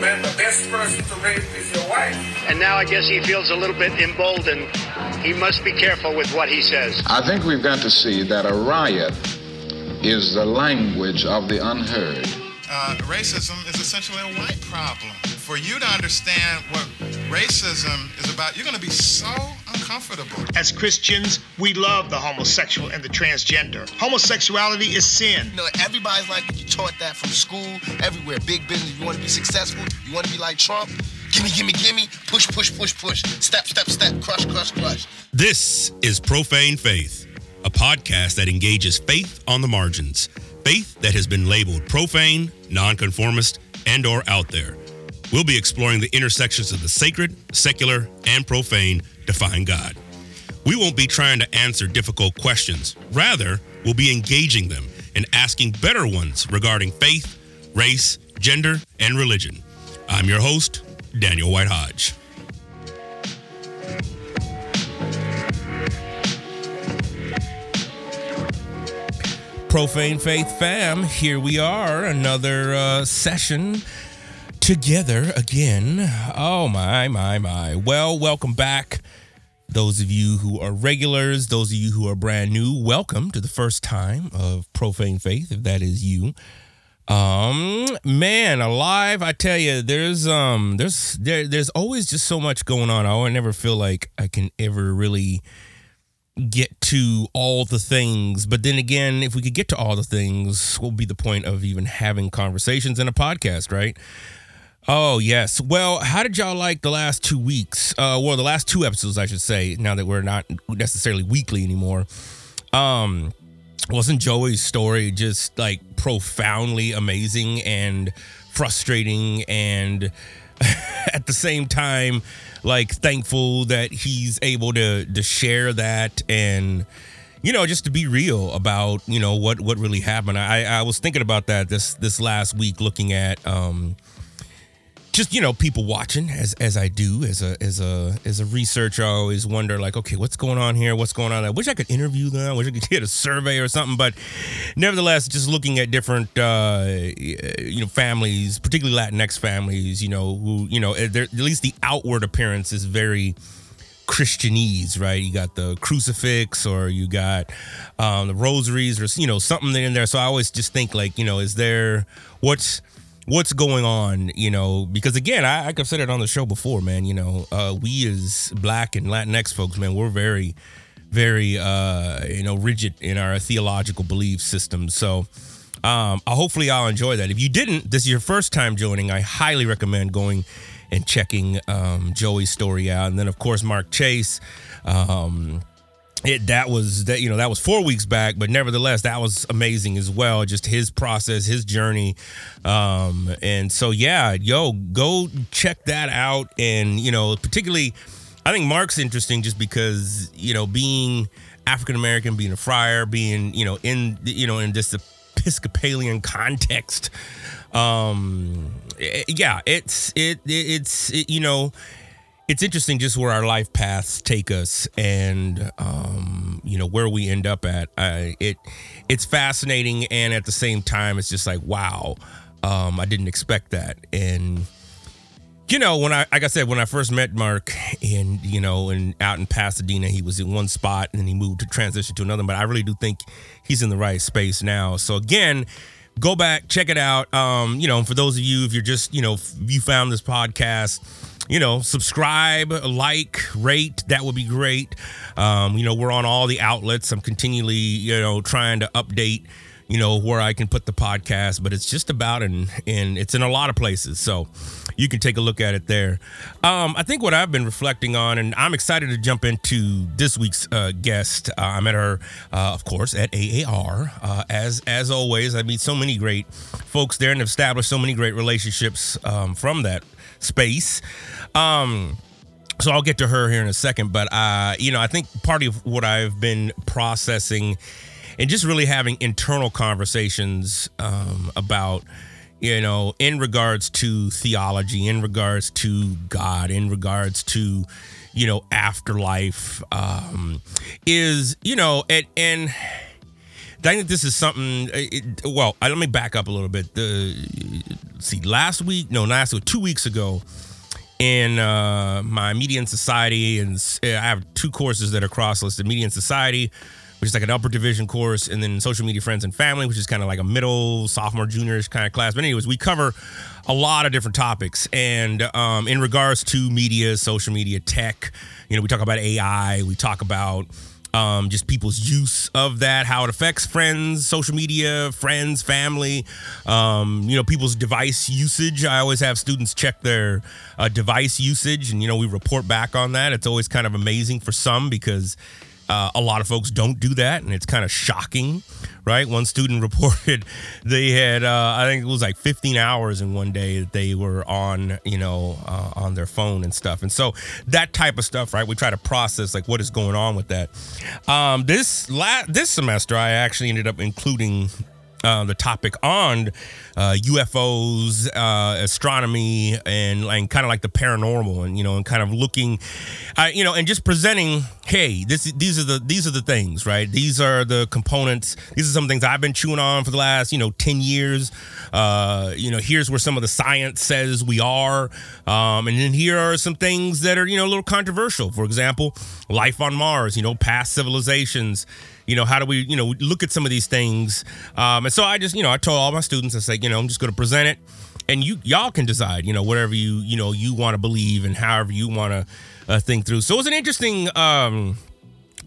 man, the best person to rape is your wife. And now I guess he feels a little bit emboldened. He must be careful with what he says. I think we've got to see that a riot is the language of the unheard. Uh, racism is essentially a white problem. For you to understand what racism is about, you're going to be so uncomfortable. As Christians, we love the homosexual and the transgender. Homosexuality is sin. You know, everybody's like you taught that from school, everywhere. Big business. You want to be successful? You want to be like Trump? Gimme, gimme, gimme. Push, push, push, push. Step, step, step. Crush, crush, crush. This is Profane Faith, a podcast that engages faith on the margins. Faith that has been labeled profane, nonconformist, and or out there. We'll be exploring the intersections of the sacred, secular, and profane to find God. We won't be trying to answer difficult questions. Rather, we'll be engaging them and asking better ones regarding faith, race, gender, and religion. I'm your host, Daniel White Hodge. Profane Faith fam, here we are, another uh, session together again. Oh my, my, my. Well, welcome back. Those of you who are regulars, those of you who are brand new, welcome to the first time of Profane Faith, if that is you. Um, man, alive, I tell you, there's um, there's there, there's always just so much going on. I never feel like I can ever really get to all the things. But then again, if we could get to all the things, what would be the point of even having conversations in a podcast, right? Oh, yes. Well, how did y'all like the last two weeks? Uh, well, the last two episodes, I should say, now that we're not necessarily weekly anymore. Um, wasn't Joey's story just like profoundly amazing and frustrating and at the same time like thankful that he's able to to share that and you know just to be real about you know what what really happened i i was thinking about that this this last week looking at um just you know people watching as as I do as a as a as a researcher I always wonder like okay what's going on here what's going on I wish I could interview them I wish I could get a survey or something but nevertheless just looking at different uh you know families particularly Latinx families you know who you know at least the outward appearance is very Christianese, right? You got the crucifix or you got um, the rosaries or, you know, something in there. So I always just think, like, you know, is there what's what's going on, you know, because again, I, like I've said it on the show before, man, you know, uh, we as black and Latinx folks, man, we're very, very, uh, you know, rigid in our theological belief system. So, um, hopefully I'll enjoy that. If you didn't, this is your first time joining, I highly recommend going and checking um, Joey's story out. And then, of course, Mark Chase. Um, it that was that you know that was four weeks back but nevertheless that was amazing as well just his process his journey. Um and so yeah yo go check that out. And you know particularly i think mark's interesting just because you know being african american being a friar being you know in you know in this episcopalian context um yeah it's it it's it, you know it's interesting just where our life paths take us and um, you know where we end up at. Uh, it it's fascinating and at the same time it's just like wow um, i didn't expect that. And you know when i like i said when i first met mark and you know and out in pasadena he was in one spot and then he moved to transition to another but i really do think he's in the right space now. So again go back check it out. Um, you know for those of you if you're just you know you found this podcast you know, subscribe, like, rate. That would be great. Um, you know, we're on all the outlets. I'm continually, you know, trying to update you know where I can put the podcast, but it's just about and and it's in a lot of places, so you can take a look at it there. Um, I think what I've been reflecting on, and I'm excited to jump into this week's uh, guest. Uh, I met her, uh, of course, at AAR. Uh, as as always, I meet so many great folks there and established so many great relationships um, from that space. Um, so I'll get to her here in a second, but uh, you know, I think part of what I've been processing and just really having internal conversations um, about, you know, in regards to theology, in regards to God, in regards to, you know, afterlife, um, is you know, and and I think this is something. It, well, let me back up a little bit. The see, last week, no, last week, two weeks ago, in uh, my media and society, and I have two courses that are cross listed: media and society, which is like an upper division course, and then social media friends and family, which is kind of like a middle sophomore juniorish kind of class. But anyways, we cover a lot of different topics, and um, in regards to media, social media, tech, you know, we talk about AI, we talk about um, just people's use of that, how it affects friends, social media, friends, family, um, you know, people's device usage. I always have students check their uh, device usage, and you know, we report back on that. It's always kind of amazing for some because uh, a lot of folks don't do that, and it's kind of shocking, right? One student reported they had, uh, I think it was like 15 hours in one day that they were on, you know, uh, on their phone and stuff. And so that type of stuff, right? We try to process like what is going on with that. Um, this la- this semester, I actually ended up including uh, the topic on uh, UFOs, uh, astronomy, and, and kind of like the paranormal, and you know, and kind of looking, uh, you know, and just presenting, hey, this these are the these are the things, right? These are the components. These are some things I've been chewing on for the last, you know, ten years. Uh, you know, here's where some of the science says we are, um, and then here are some things that are, you know, a little controversial. For example, life on Mars. You know, past civilizations you know how do we you know look at some of these things. Um, and so i just you know i told all my students i say you know i'm just going to present it. And you y'all can decide you know whatever you you know you want to believe and however you want to uh, think through. So it was an interesting um,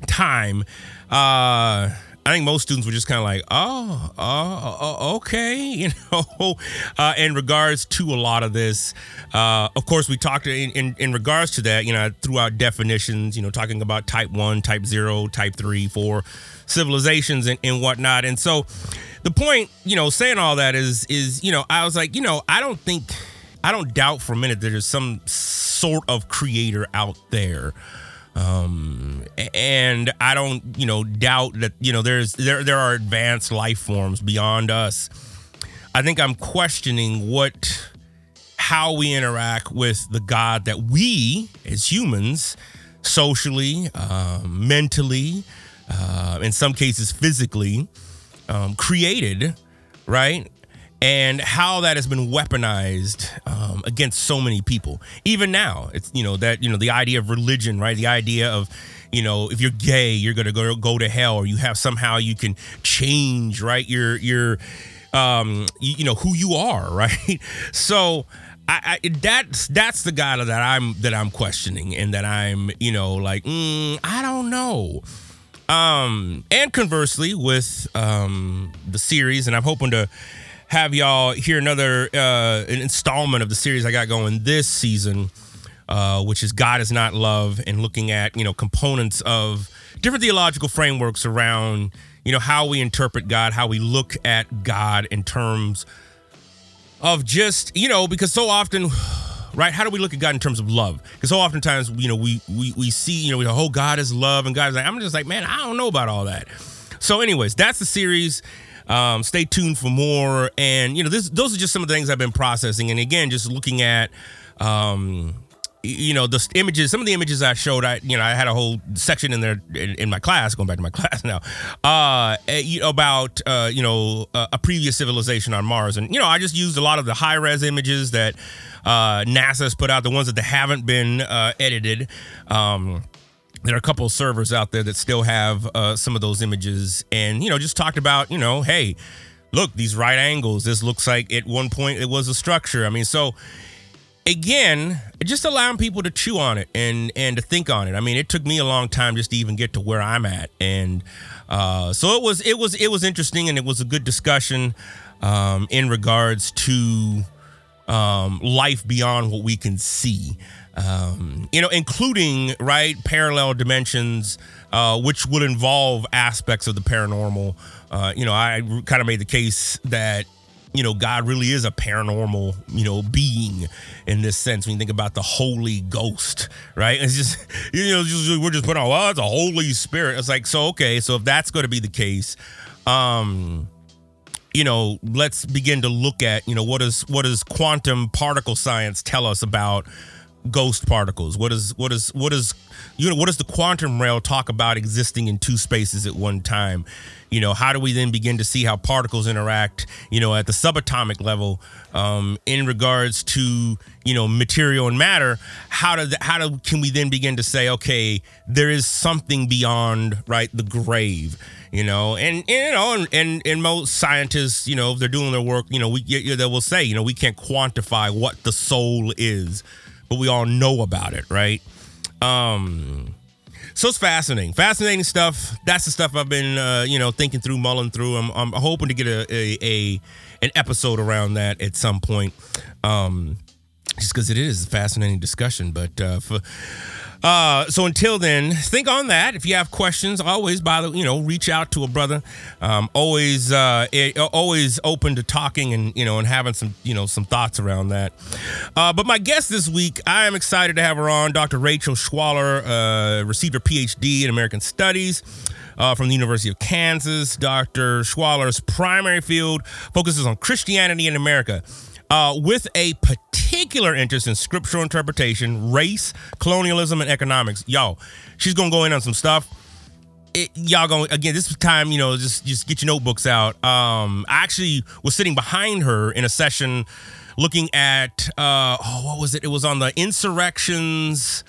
time. Uh I think most students were just kind of like, oh, oh, oh, okay, you know, uh, in regards to a lot of this. Uh, of course, we talked in, in, in, regards to that, you know, throughout definitions, you know, talking about type one, type zero, type three, four civilizations and, and whatnot. And so the point, you know, saying all that is, is, you know, I was like, you know, I don't think, I don't doubt for a minute that there's some sort of creator out there um and i don't you know doubt that you know there's there there are advanced life forms beyond us. I think i'm questioning what how we interact with the god that we as humans socially uh, mentally uh, in some cases physically um, created right and how that has been weaponized um, against so many people. Even now, it's you know that you know the idea of religion, right? The idea of you know if you're gay, you're gonna go go to hell, or you have somehow you can change, right? Your your um you, you know who you are, right? So. I, I, that's that's the guy that I'm that I'm questioning and that I'm you know like mm, I don't know um and conversely with um the series and I'm hoping to have y'all hear another uh, an installment of the series I got going this season, uh, which is God is not love, and looking at you know components of different theological frameworks around you know how we interpret God, how we look at God in terms of just you know because so often. Right? How do we look at God in terms of love? Because so oftentimes, you know, we we we see, you know, we go, oh, God is love, and God's like, I'm just like, man, I don't know about all that. So, anyways, that's the series. Um, stay tuned for more. And you know, this, those are just some of the things I've been processing. And again, just looking at. Um, you know the images some of the images i showed i you know i had a whole section in there in, in my class going back to my class now uh eh, about uh you know a, previous civilization on mars and you know i just used a lot of the high res images that uh nasa's put out the ones that haven't been uh edited um there are a couple of servers out there that still have uh, some of those images and you know just talked about you know hey look these right angles. This looks like at one point it was a structure. I mean so again just allowing people to chew on it and and to think on it. I mean it took me a long time just to even get to where i'm at. And uh, so it was it was it was interesting and it was a good discussion um, in regards to um, life beyond what we can see um, you know, including right parallel dimensions, uh, which would involve aspects of the paranormal. Uh, you know, I kind of made the case that you know God really is a paranormal you know being in this sense. When you think about the Holy Ghost, right? It's just you know just, we're just putting on well, it's a Holy Spirit. It's like so okay, so if that's going to be the case, um, you know, let's begin to look at you know what is what does quantum particle science tell us about ghost particles? What is what is what is you know what does the quantum realm talk about existing in two spaces at one time? You know, how do we then begin to see how particles interact? You know, at the subatomic level, um, in regards to you know material and matter. How do how do can we then begin to say, okay, there is something beyond right the grave? you know and, and you know and, and, and most scientists you know if they're doing their work you know we they will say you know we can't quantify what the soul is but we all know about it right? Um so it's fascinating. Fascinating stuff. That's the stuff i've been uh, you know thinking through mulling through. I'm, I'm hoping to get a, a, a an episode around that at some point. Um just because it is a fascinating discussion but uh for uh, so until then, think on that. If you have questions, always by the you know reach out to a brother. Um, always uh, always open to talking and you know and having some you know some thoughts around that. Uh, but my guest this week, I am excited to have her on, Dr. Rachel Schwaller, uh, received her PhD in American Studies. Uh, from the University of Kansas. Dr. Schwaller's primary field focuses on Christianity in America uh, with a particular interest in scriptural interpretation, race, colonialism, and economics. Y'all, she's gonna go in on some stuff. It, y'all going again this time you know just just get your notebooks out. Um i actually was sitting behind her in a session looking at uh oh what was it? It was on the insurrections.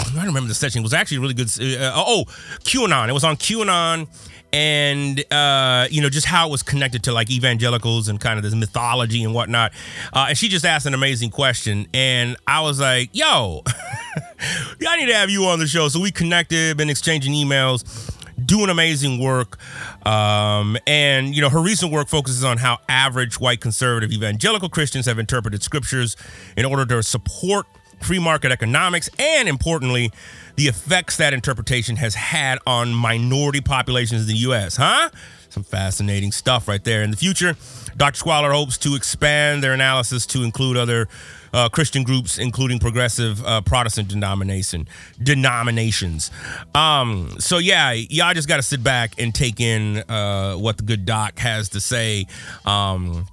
I don't remember the session. It was actually really good uh, oh qanon. It was on qanon and uh, you know just how it was connected to like evangelicals and kind of this mythology and whatnot. Uh, and she just asked an amazing question, and I was like, "Yo, I need to have you on the show." So we connected, been exchanging emails, doing amazing work. Um, and you know her recent work focuses on how average white conservative evangelical Christians have interpreted scriptures in order to support free market economics and importantly the effects that interpretation has had on minority populations in the U.S., huh? Some fascinating stuff right there. In the future, Dr. Schwaller hopes to expand their analysis to include other uh, Christian groups, including progressive uh, Protestant denomination denominations. Um, so yeah, y'all just got to sit back and take in uh, what the good doc has to say. Um,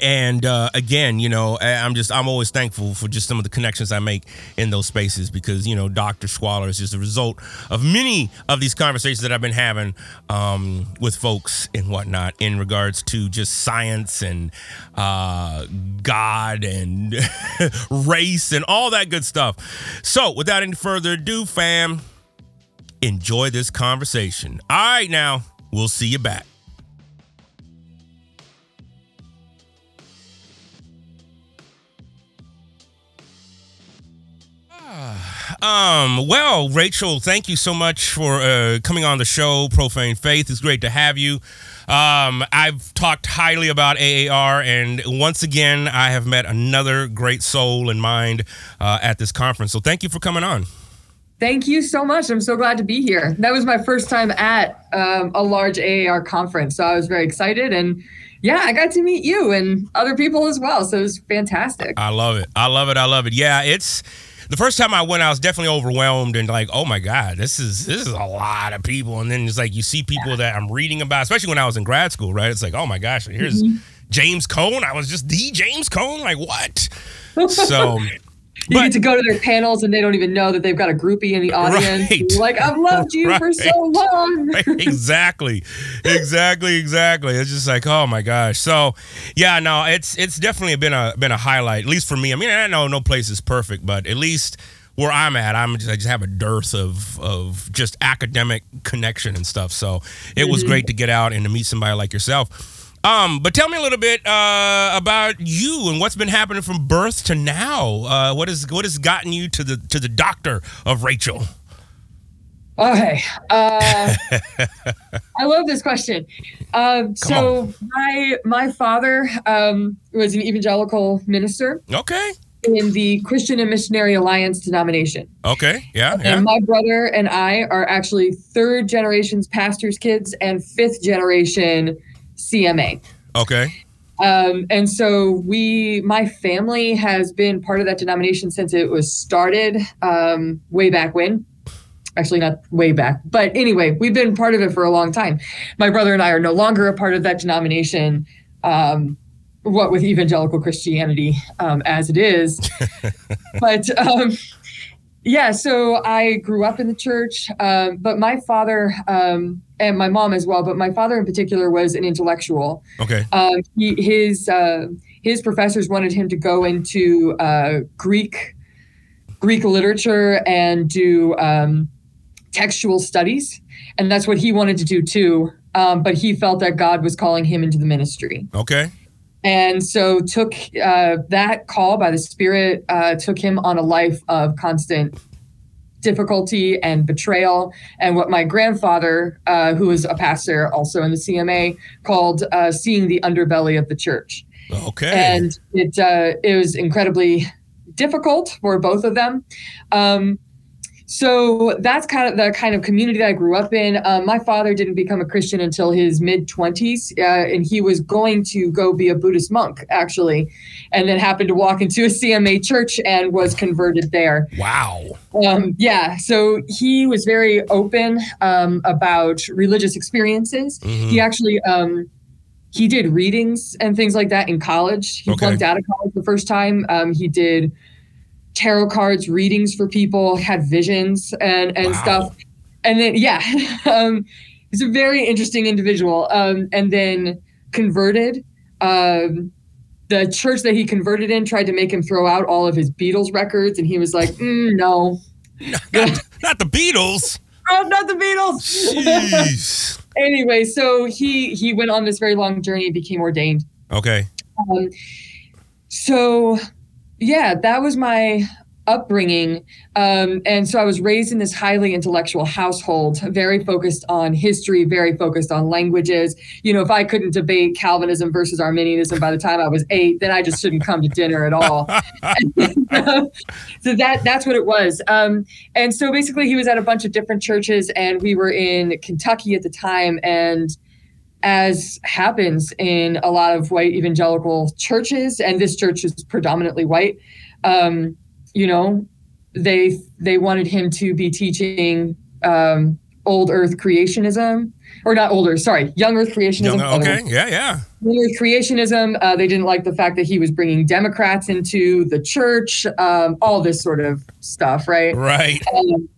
and uh, again, you know, I'm just I'm always thankful for just some of the connections I make in those spaces because you know, Dr. Schwaller is just a result of many of these conversations that I've been having um, with folks and whatnot in regards to just science and uh, God and race and all that good stuff. So, without any further ado, fam, enjoy this conversation. All right, now we'll see you back. Um, well, Rachel, thank you so much for uh, coming on the show, Profane Faith. It's great to have you. Um, I've talked highly about AAR, and once again, I have met another great soul and mind uh, at this conference. So thank you for coming on. Thank you so much. I'm so glad to be here. That was my first time at um, a large AAR conference, so I was very excited and yeah, I got to meet you and other people as well. So it was fantastic. I love it. I love it. I love it. Yeah, it's the first time I went, I was definitely overwhelmed and like, oh my god, this is this is a lot of people. And then it's like you see people that I'm reading about, especially when I was in grad school, right? It's like, oh my gosh, here's mm-hmm. James Cone. I was just the James Cone. Like what? So you but, get to go to their panels and they don't even know that they've got a groupie in the audience. Right. Like, I've loved you right. for so long. right. Exactly. exactly. Exactly. It's just like, oh my gosh. So yeah, no, it's it's definitely been a been a highlight, at least for me. I mean, I know no place is perfect, but at least where I'm at, I'm just, I just have a dearth of of just academic connection and stuff. So it was mm-hmm. great to get out and to meet somebody like yourself. Um, but tell me a little bit uh, about you and what's been happening from birth to now. Uh, what has what has gotten you to the to the doctor of Rachel? Okay, uh, I love this question. Um, so on. my my father um, was an evangelical minister. Okay. In the Christian and Missionary Alliance denomination. Okay. Yeah. And yeah. my brother and I are actually third generations pastors' kids and fifth generation CMA. Okay. Um, and so we, my family has been part of that denomination since it was started um, way back when. Actually, not way back, but anyway, we've been part of it for a long time. My brother and I are no longer a part of that denomination. Um, what with evangelical Christianity um, as it is. but um, yeah, so I grew up in the church, um, but my father um, and my mom as well, but my father in particular was an intellectual. Okay. Um, he, his uh, his professors wanted him to go into uh, Greek Greek literature and do um, textual studies, and that's what he wanted to do too. Um, but he felt that God was calling him into the ministry Okay. And so took uh, that call by the spirit uh, took him on a life of constant difficulty and betrayal and what my grandfather uh, who was a pastor also in the cma called uh, seeing the underbelly of the church Okay. and it uh, it was incredibly difficult for both of them. Um, so that's kind of the kind of community that I grew up in. Um, my father didn't become a Christian until his mid twenties, uh, and he was going to go be a Buddhist monk actually, and then happened to walk into a CMA church and was converted there. wow. Um, yeah, so he was very open um, about religious experiences. Mhm. He actually um, he did readings and things like that in college. He Okay. flunked out of college the first time. Um, he did tarot cards readings for people, had visions and and Wow. stuff. And then yeah, um, he's a very interesting individual. Um, and then converted. Um, the church that he converted in tried to make him throw out all of his Beatles records, and he was like, mm, "No, Not, not the Beatles. oh, not the Beatles." Jeez. anyway, so he he went on this very long journey, became ordained. Okay. Um, so yeah, that was my upbringing. Um, and so I was raised in this highly intellectual household, very focused on history, very focused on languages. You know, if I couldn't debate Calvinism versus Arminianism by the time I was eight, then I just shouldn't come to dinner at all. so that that's what it was. Um, and so basically, he was at a bunch of different churches, and we were in Kentucky at the time, and as happens in a lot of white evangelical churches, and this church is predominantly white. Um, you know, they they wanted him to be teaching um, old Earth creationism, or not older, sorry, young Earth creationism. Young, okay. Yeah, yeah. Young Earth creationism. Uh, they didn't like the fact that he was bringing Democrats into the church. Um, all this sort of stuff, right? Right. Um,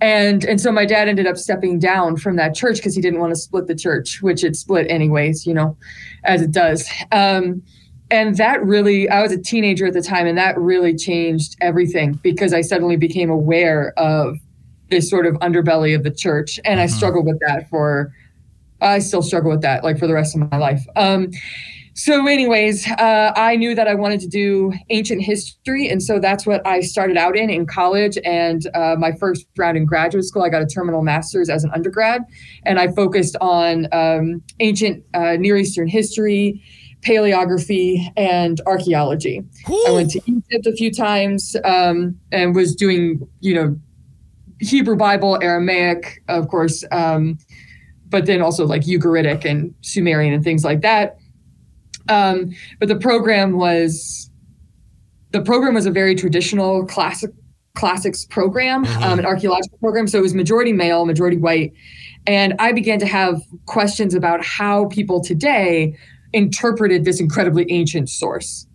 and and so my dad ended up stepping down from that church because he didn't want to split the church, which it split anyways, you know, as it does. Um, and that really, I was a teenager at the time, and that really changed everything because I suddenly became aware of this sort of underbelly of the church, and I struggled with that for. I still struggle with that, like for the rest of my life. Um, so, anyways, uh, I knew that I wanted to do ancient history, and so that's what I started out in in college. And uh, my first round in graduate school, I got a terminal master's as an undergrad, and I focused on um, ancient uh, Near Eastern history, paleography, and archaeology. I went to Egypt a few times um, and was doing, you know, Hebrew Bible, Aramaic, of course, um, but then also like Ugaritic and Sumerian and things like that. Um, but the program was the program was a very traditional classic classics program, um, an archaeological program. So it was majority male, majority white, and I began to have questions about how people today interpreted this incredibly ancient source.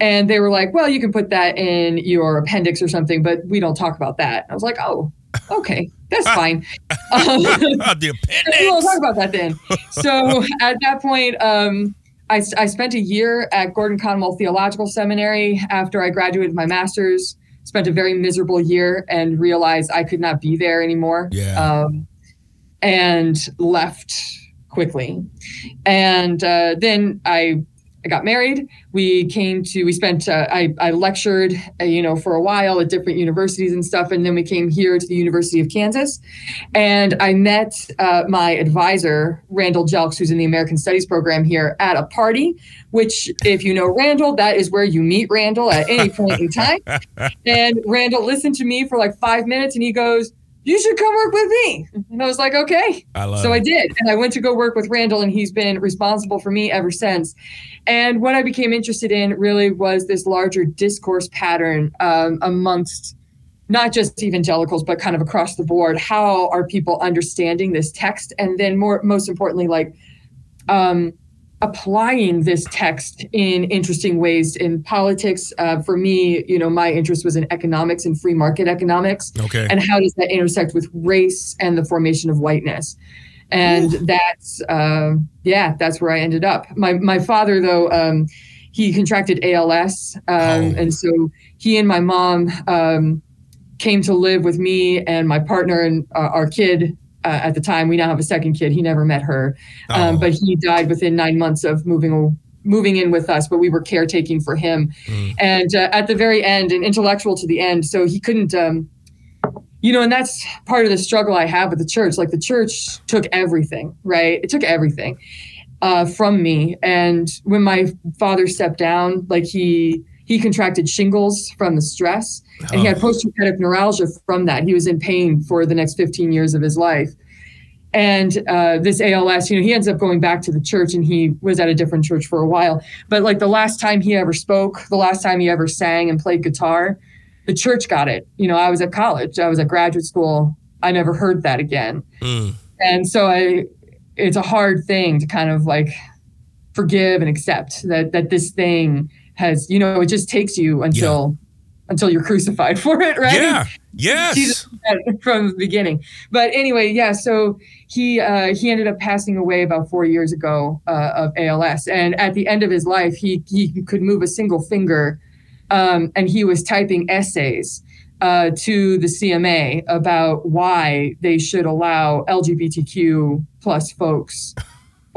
And they were like, well, you can put that in your appendix or something, but we don't talk about that. I was like, oh, okay, that's fine. Um, the appendix. we won't talk about that then. So at that point, um, I, I spent a year at Gordon Conwell Theological Seminary after I graduated my master's. Spent a very miserable year and realized I could not be there anymore. Yeah. Um, and left quickly. And uh, then I I got married. We came to, we spent, uh, I, I lectured, uh, you know, for a while at different universities and stuff. And then we came here to the University of Kansas. And I met uh, my advisor, Randall Jelks, who's in the American Studies program here at a party, which, if you know Randall, that is where you meet Randall at any point in time. And Randall listened to me for like five minutes and he goes, you should come work with me. And I was like, okay. I love So it. I did. And I went to go work with Randall, and he's been responsible for me ever since. And what I became interested in really was this larger discourse pattern um, amongst not just evangelicals, but kind of across the board. How are people understanding this text? And then, more, most importantly, like, um, applying this text in interesting ways in politics. Uh, for me, you know, my interest was in economics and free market economics. Okay. And how does that intersect with race and the formation of whiteness? And that's, uh, yeah, that's where I ended up. My, my father, though, um, he contracted ALS. Um, Oh. And so he and my mom um, came to live with me and my partner and uh, our kid uh, at the time. We now have a second kid. He never met her, um, Oh. but he died within nine months of moving moving in with us. But we were caretaking for him, Mm. and uh, at the very end, and intellectual to the end. So he couldn't. Um, you know, and that's part of the struggle I have with the church. Like the church took everything, right? It took everything uh, from me. And when my father stepped down, like he he contracted shingles from the stress, and he had post-traumatic neuralgia from that. He was in pain for the next 15 years of his life. And uh, this ALS, you know, he ends up going back to the church, and he was at a different church for a while. But like the last time he ever spoke, the last time he ever sang and played guitar, the church got it. You know, I was at college, I was at graduate school. I never heard that again. Mm. And so I, it's a hard thing to kind of like forgive and accept that that this thing has, you know, it just takes you until until you're crucified for it, right? Yeah. Yes. Jesus from the beginning. But anyway, yeah. So he uh, he ended up passing away about four years ago uh, of ALS, and at the end of his life, he he could move a single finger, um, and he was typing essays uh, to the CMA about why they should allow LGBTQ plus folks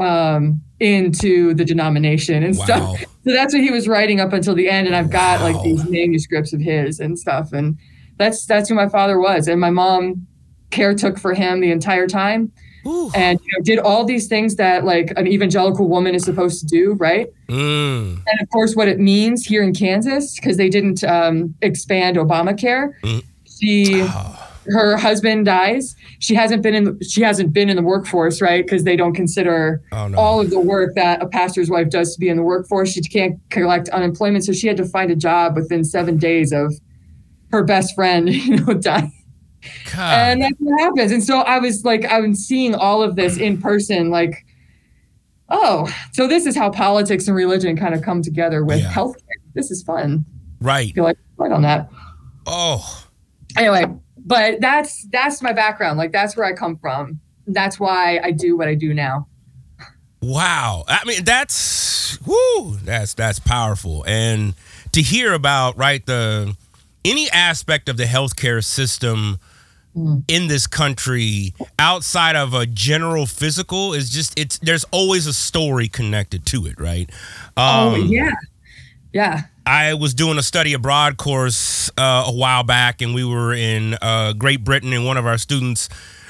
um, into the denomination and Wow. stuff. So that's what he was writing up until the end, and I've got Wow. like these manuscripts of his and stuff, and that's that's who my father was, and my mom care took for him the entire time, Ooh. and you know, did all these things that like an evangelical woman is supposed to do, right? Mm. And of course, what it means here in Kansas because they didn't um, expand Obamacare. Mm. She, Oh. Her husband dies. She hasn't been in. She hasn't been in the workforce, right? Because they don't consider Oh, no. all of the work that a pastor's wife does to be in the workforce. She can't collect unemployment, so she had to find a job within seven days of her best friend, you know, dying. God. And that's what happens. And so I was like, I was seeing all of this in person, like, oh, so this is how politics and religion kind of come together with Yeah. healthcare. This is fun. I right. feel like right on that. Oh. Anyway, but that's that's my background. Like that's where I come from. That's why I do what I do now. Wow. I mean, that's whoo, that's that's powerful. And to hear about, right, the any aspect of the healthcare system in this country outside of a general physical is just it's there's always a story connected to it, right? oh Um, yeah. Yeah. I was doing a study abroad course uh, a while back, and we were in uh, Great Britain, and one of our students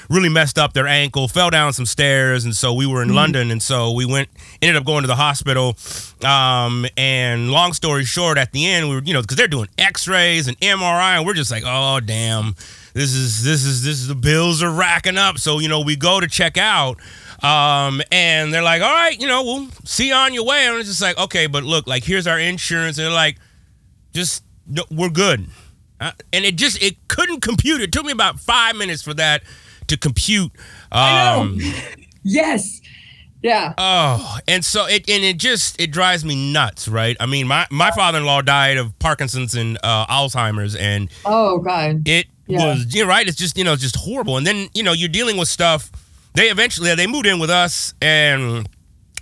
really messed up their ankle, fell down some stairs, and so we were in London, and so we went, ended up going to the hospital. Um, and long story short, at the end, we were, you know, because they're doing X-rays and MRI, and we're just like, oh damn, this is this is this is the bills are racking up. So you know, we go to check out. Um, and they're like, all right, you know, we'll see you on your way. And it's just like, okay, but look, like, here's our insurance. And they're like, just, no, we're good. Uh, and it just, it couldn't compute. It took me about five minutes for that to compute. I Um, Yes. Yeah. Oh, and so it and it just it drives me nuts, right? I mean, my my father-in-law died of Parkinson's and uh, Alzheimer's, and Oh God. it Yeah. was you're right. It's just you know just horrible. And then you know you're dealing with stuff. They eventually they moved in with us and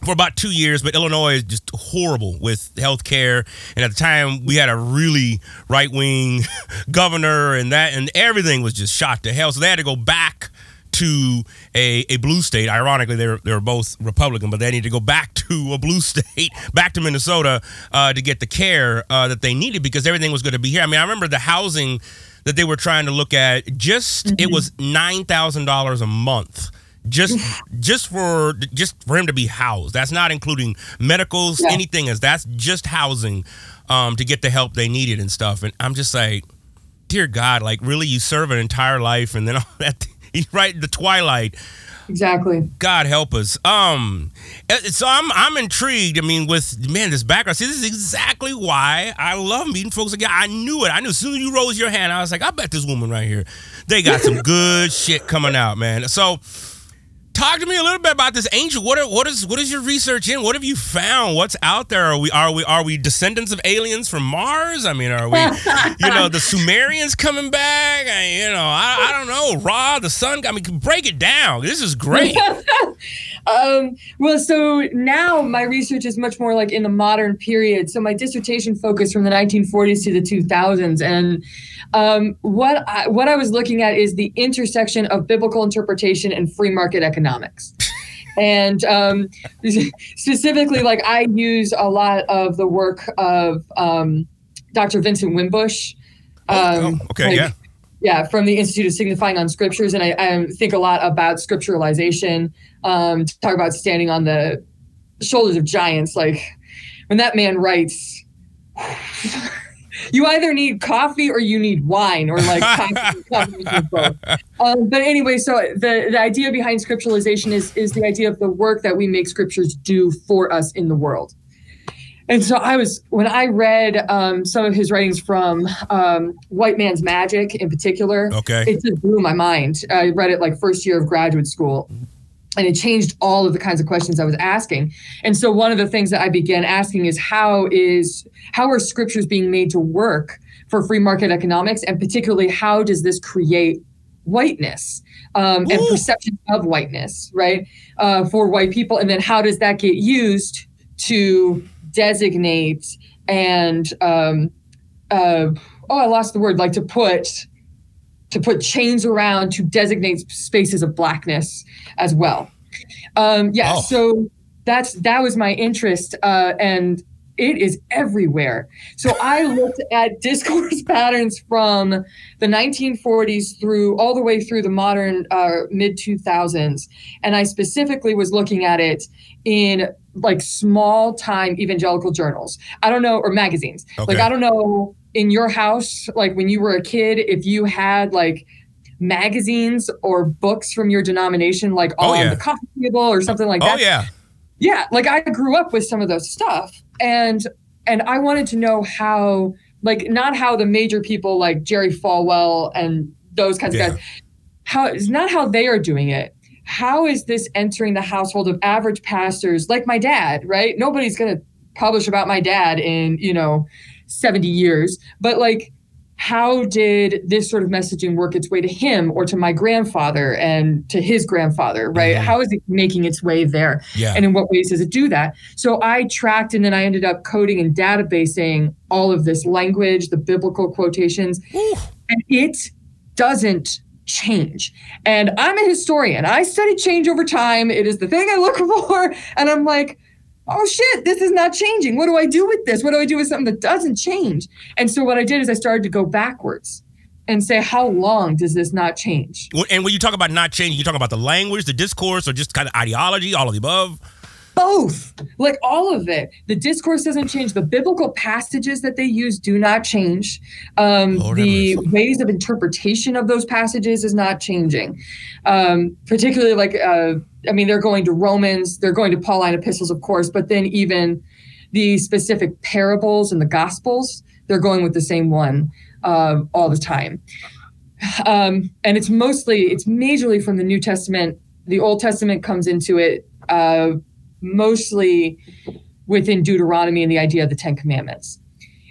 for about two years, but Illinois is just horrible with health care. And at the time, we had a really right wing governor, and that and everything was just shot to hell. So they had to go back to a, a blue state. Ironically, they were, they were both Republican, but they need to go back to a blue state, back to Minnesota, uh, to get the care uh, that they needed because everything was going to be here. I mean, I remember the housing that they were trying to look at. Just it was nine thousand dollars a month just just for just for him to be housed. That's not including medicals, Yeah. anything as that's just housing um to get the help they needed and stuff. And I'm just like, dear God, like really you serve an entire life and then all that He's right in the twilight. Exactly. God help us. Um, uh, so I'm I'm intrigued. I mean, with man, this background. See, this is exactly why I love meeting folks again. I knew it. I knew as soon as you rose your hand, I was like, I bet this woman right here, they got some good shit coming out, man. So, talk to me a little bit about this angel. What are, what is what is your research in? What have you found? What's out there? Are we are we are we descendants of aliens from Mars? I mean, are we you know the Sumerians coming back? I, you know, I, I don't know. Ra, the sun. I mean, break it down. This is great. um, well, so now my research is much more like in the modern period. So my dissertation focused from the 1940s to the 2000s, and um, what I, what I was looking at is the intersection of biblical interpretation and free market economics. And um, specifically, like I use a lot of the work of um, Dr. Vincent Wimbush. Oh, um, okay, like, yeah. Yeah, from the Institute of Signifying on Scriptures. And I, I think a lot about scripturalization, um, talk about standing on the shoulders of giants. Like when that man writes, you either need coffee or you need wine or like coffee, both. Um, but anyway, so the, the idea behind scripturalization is is the idea of the work that we make scriptures do for us in the world. And so I was when I read um, some of his writings from um, White Man's Magic in particular. Okay, it just blew my mind. I read it like first year of graduate school, and it changed all of the kinds of questions I was asking. And so one of the things that I began asking is how is how are scriptures being made to work for free market economics, and particularly how does this create whiteness um, and perception of whiteness, right, uh, for white people, and then how does that get used to designate and um, uh, oh, I lost the word, like to put to put chains around to designate spaces of blackness as well. Um, yeah, oh. so that's that was my interest, uh, and it is everywhere. So I looked at discourse patterns from the 1940s through all the way through the modern uh, mid 2000s, and I specifically was looking at it in like small time evangelical journals. I don't know, or magazines. Okay. Like I don't know in your house, like when you were a kid, if you had like magazines or books from your denomination, like oh, on yeah. the coffee table or something like oh, that. Oh yeah. Yeah, like I grew up with some of those stuff, and and I wanted to know how, like, not how the major people like Jerry Falwell and those kinds yeah. of guys, how it's not how they are doing it. How is this entering the household of average pastors like my dad? Right? Nobody's gonna publish about my dad in you know 70 years, but like how did this sort of messaging work its way to him or to my grandfather and to his grandfather right? Mm-hmm. how is it making its way there? Yeah. and in what ways does it do that? So i tracked and then i ended up coding and databasing all of this language the biblical quotations Ooh. and it doesn't change. And i'm a historian. I study change over time. It is the thing i look for. And i'm like oh shit, this is not changing. What do I do with this? What do I do with something that doesn't change? And so what I did is I started to go backwards and say, how long does this not change? And when you talk about not changing, you talk about the language, the discourse, or just kind of ideology, all of the above? Both, like all of it. The discourse doesn't change. The biblical passages that they use do not change. Um, the ways of interpretation of those passages is not changing. Um, particularly, like uh, I mean, they're going to Romans, they're going to Pauline epistles, of course, but then even the specific parables and the Gospels, they're going with the same one uh, all the time. Um, and it's mostly, it's majorly from the New Testament. The Old Testament comes into it uh, mostly within Deuteronomy and the idea of the Ten Commandments.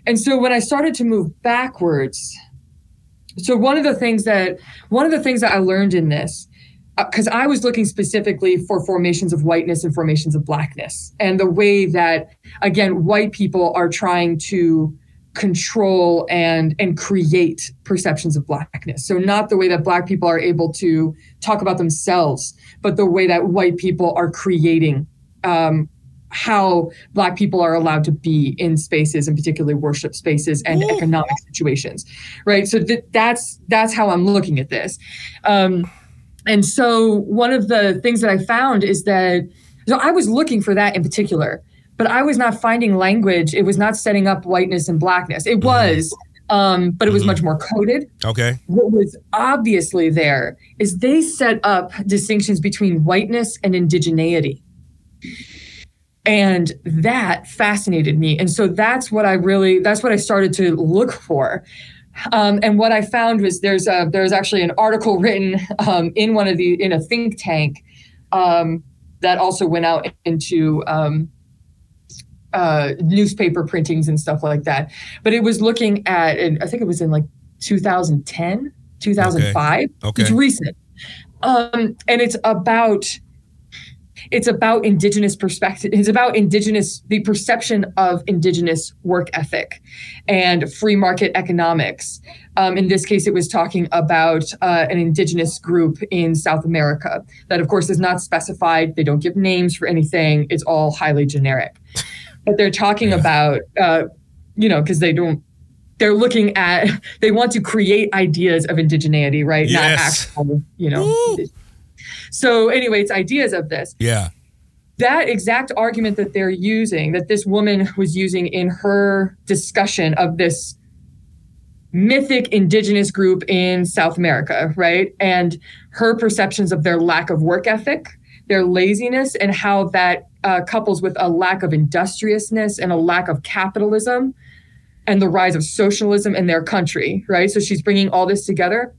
And so when I started to move backwards, so one of the things that one of the things that I learned in this because uh, I was looking specifically for formations of whiteness and formations of blackness, and the way that again white people are trying to control and and create perceptions of blackness. So not the way that black people are able to talk about themselves, but the way that white people are creating um, how black people are allowed to be in spaces and particularly worship spaces and Ooh. economic situations right so th- that's that's how i'm looking at this um, and so one of the things that I found is that so I was looking for that in particular, but I was not finding language. It was not setting up whiteness and blackness. It mm-hmm. was, um, but it was mm-hmm. much more coded. Okay. What was obviously there is they set up distinctions between whiteness and indigeneity. And that fascinated me. And so that's what I really, that's what I started to look for. Um, and what I found was there's a there's actually an article written um, in one of the in a think tank um, that also went out into um, uh, newspaper printings and stuff like that. But it was looking at, and I think it was in like 2010, 2005. Okay. It's recent. Um, and it's about it's about indigenous perspective it's about indigenous the perception of indigenous work ethic and free market economics. Um, in this case it was talking about uh, an indigenous group in south america that of course is not specified. They don't give names for anything. It's all highly generic. But they're talking about uh, you know because they don't they're looking at they want to create ideas of indigeneity right? Not Yes. actual you know Woo. So anyway it's ideas of this Yeah. that exact argument that they're using, that this woman was using in her discussion of this mythic indigenous group in South America, right? And her perceptions of their lack of work ethic, their laziness, and how that uh, couples with a lack of industriousness and a lack of capitalism and the rise of socialism in their country, right? So she's bringing all this together.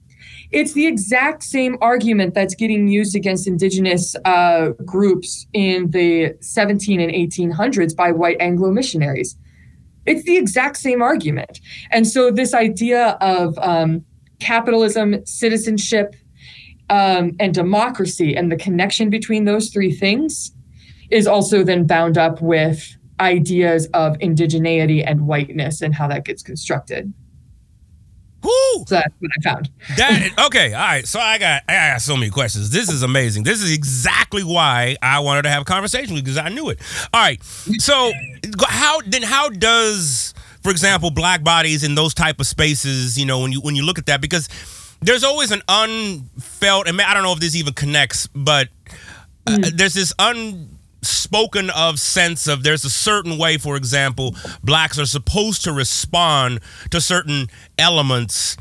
It's the exact same argument that's getting used against indigenous uh, groups in the 17 and 1800s by white Anglo missionaries. It's the exact same argument. And so, this idea of um, capitalism, citizenship, um, and democracy, and the connection between those three things is also then bound up with ideas of indigeneity and whiteness and how that gets constructed. Whoo! So that's what I found. That okay, all right. So I got I got so many questions. This is amazing. This is exactly why I wanted to have a conversation with you because I knew it. All right. So how then how does for example black bodies in those type of spaces, you know, when you when you look at that because there's always an unfelt and I don't know if this even connects, but uh, there's this unspoken of sense of there's a certain way for example blacks are supposed to respond to certain elements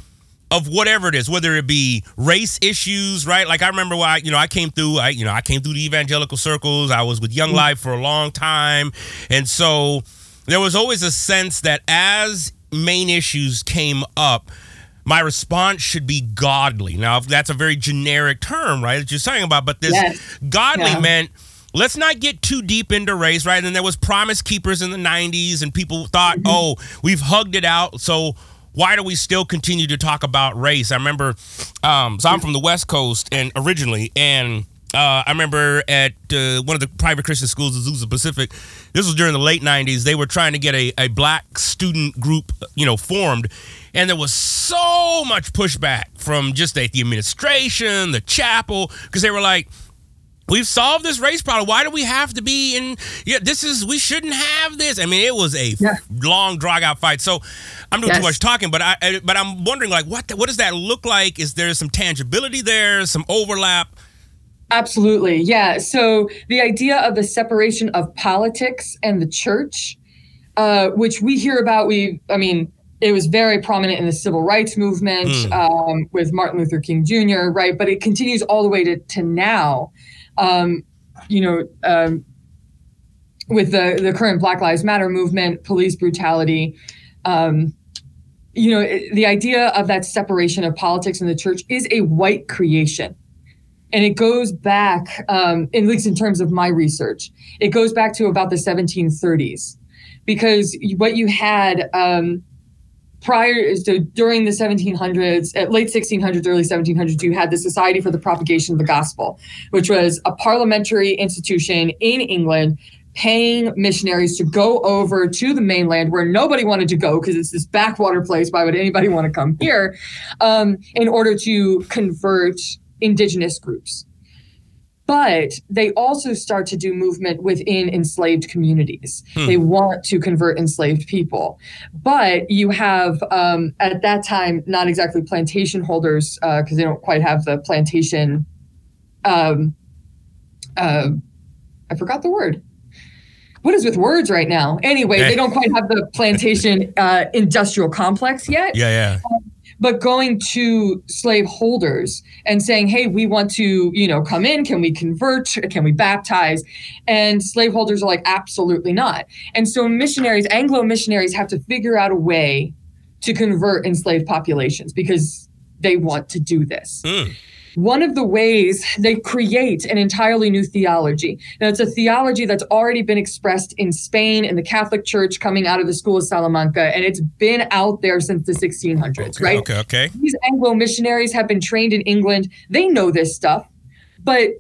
of whatever it is whether it be race issues right like i remember why, you know i came through i you know i came through the evangelical circles i was with young mm-hmm. life for a long time and so there was always a sense that as main issues came up my response should be godly. Now, that's a very generic term, right? That you're saying about, but this Yes. godly Yeah. meant let's not get too deep into race, right? And there was promise keepers in the 90s, and people thought, Mm-hmm. oh, we've hugged it out, so why do we still continue to talk about race? I remember, um, so I'm from the West Coast, and originally, and uh, I remember at uh, one of the private Christian schools, Azusa Pacific. This was during the late '90s. They were trying to get a, a black student group, you know, formed, and there was so much pushback from just the, the administration, the chapel, because they were like, We've solved this race problem. Why do we have to be in? Yeah, this is we shouldn't have this. I mean, it was a Yeah. long, drag out fight. So I'm doing too much talking, but I, but I'm wondering like what what does that look like? Is there some tangibility there? Some overlap? Absolutely. Yeah. So the idea of the separation of politics and the church, uh, which we hear about, we, I mean, it was very prominent in the civil rights movement Mm. um, with Martin Luther King Jr., right? But it continues all the way to, to now. Um, you know, um, with the, the current Black Lives Matter movement, police brutality, um, you know, it- the idea of that separation of politics and the church is a white creation. And it goes back um, at least in terms of my research it goes back to about the 1730s because what you had um, prior so during the 1700s at late 1600s early 1700s you had the society for the propagation of the gospel which was a parliamentary institution in england paying missionaries to go over to the mainland where nobody wanted to go because it's this backwater place why would anybody want to come here um, in order to convert indigenous groups. But they also start to do movement within enslaved communities. Hmm. They want to convert enslaved people. But you have, um, at that time, not exactly plantation holders, because they don't quite have the plantation. Um, uh, I forgot the word. What is with words right now? Anyway, they don't quite have the plantation uh, industrial complex yet Yeah, yeah. But going to slave holders and saying hey we want to you know come in can we convert can we baptize and slaveholders are like absolutely not and so missionaries anglo missionaries have to figure out a way to convert enslaved populations because they want to do this. Mm. One of the ways they create an entirely new theology. Now, it's a theology that's already been expressed in Spain in the Catholic Church coming out of the School of Salamanca, and it's been out there since the 1600s, Okay, right? okay, okay. These Anglo missionaries have been trained in England. They know this stuff, but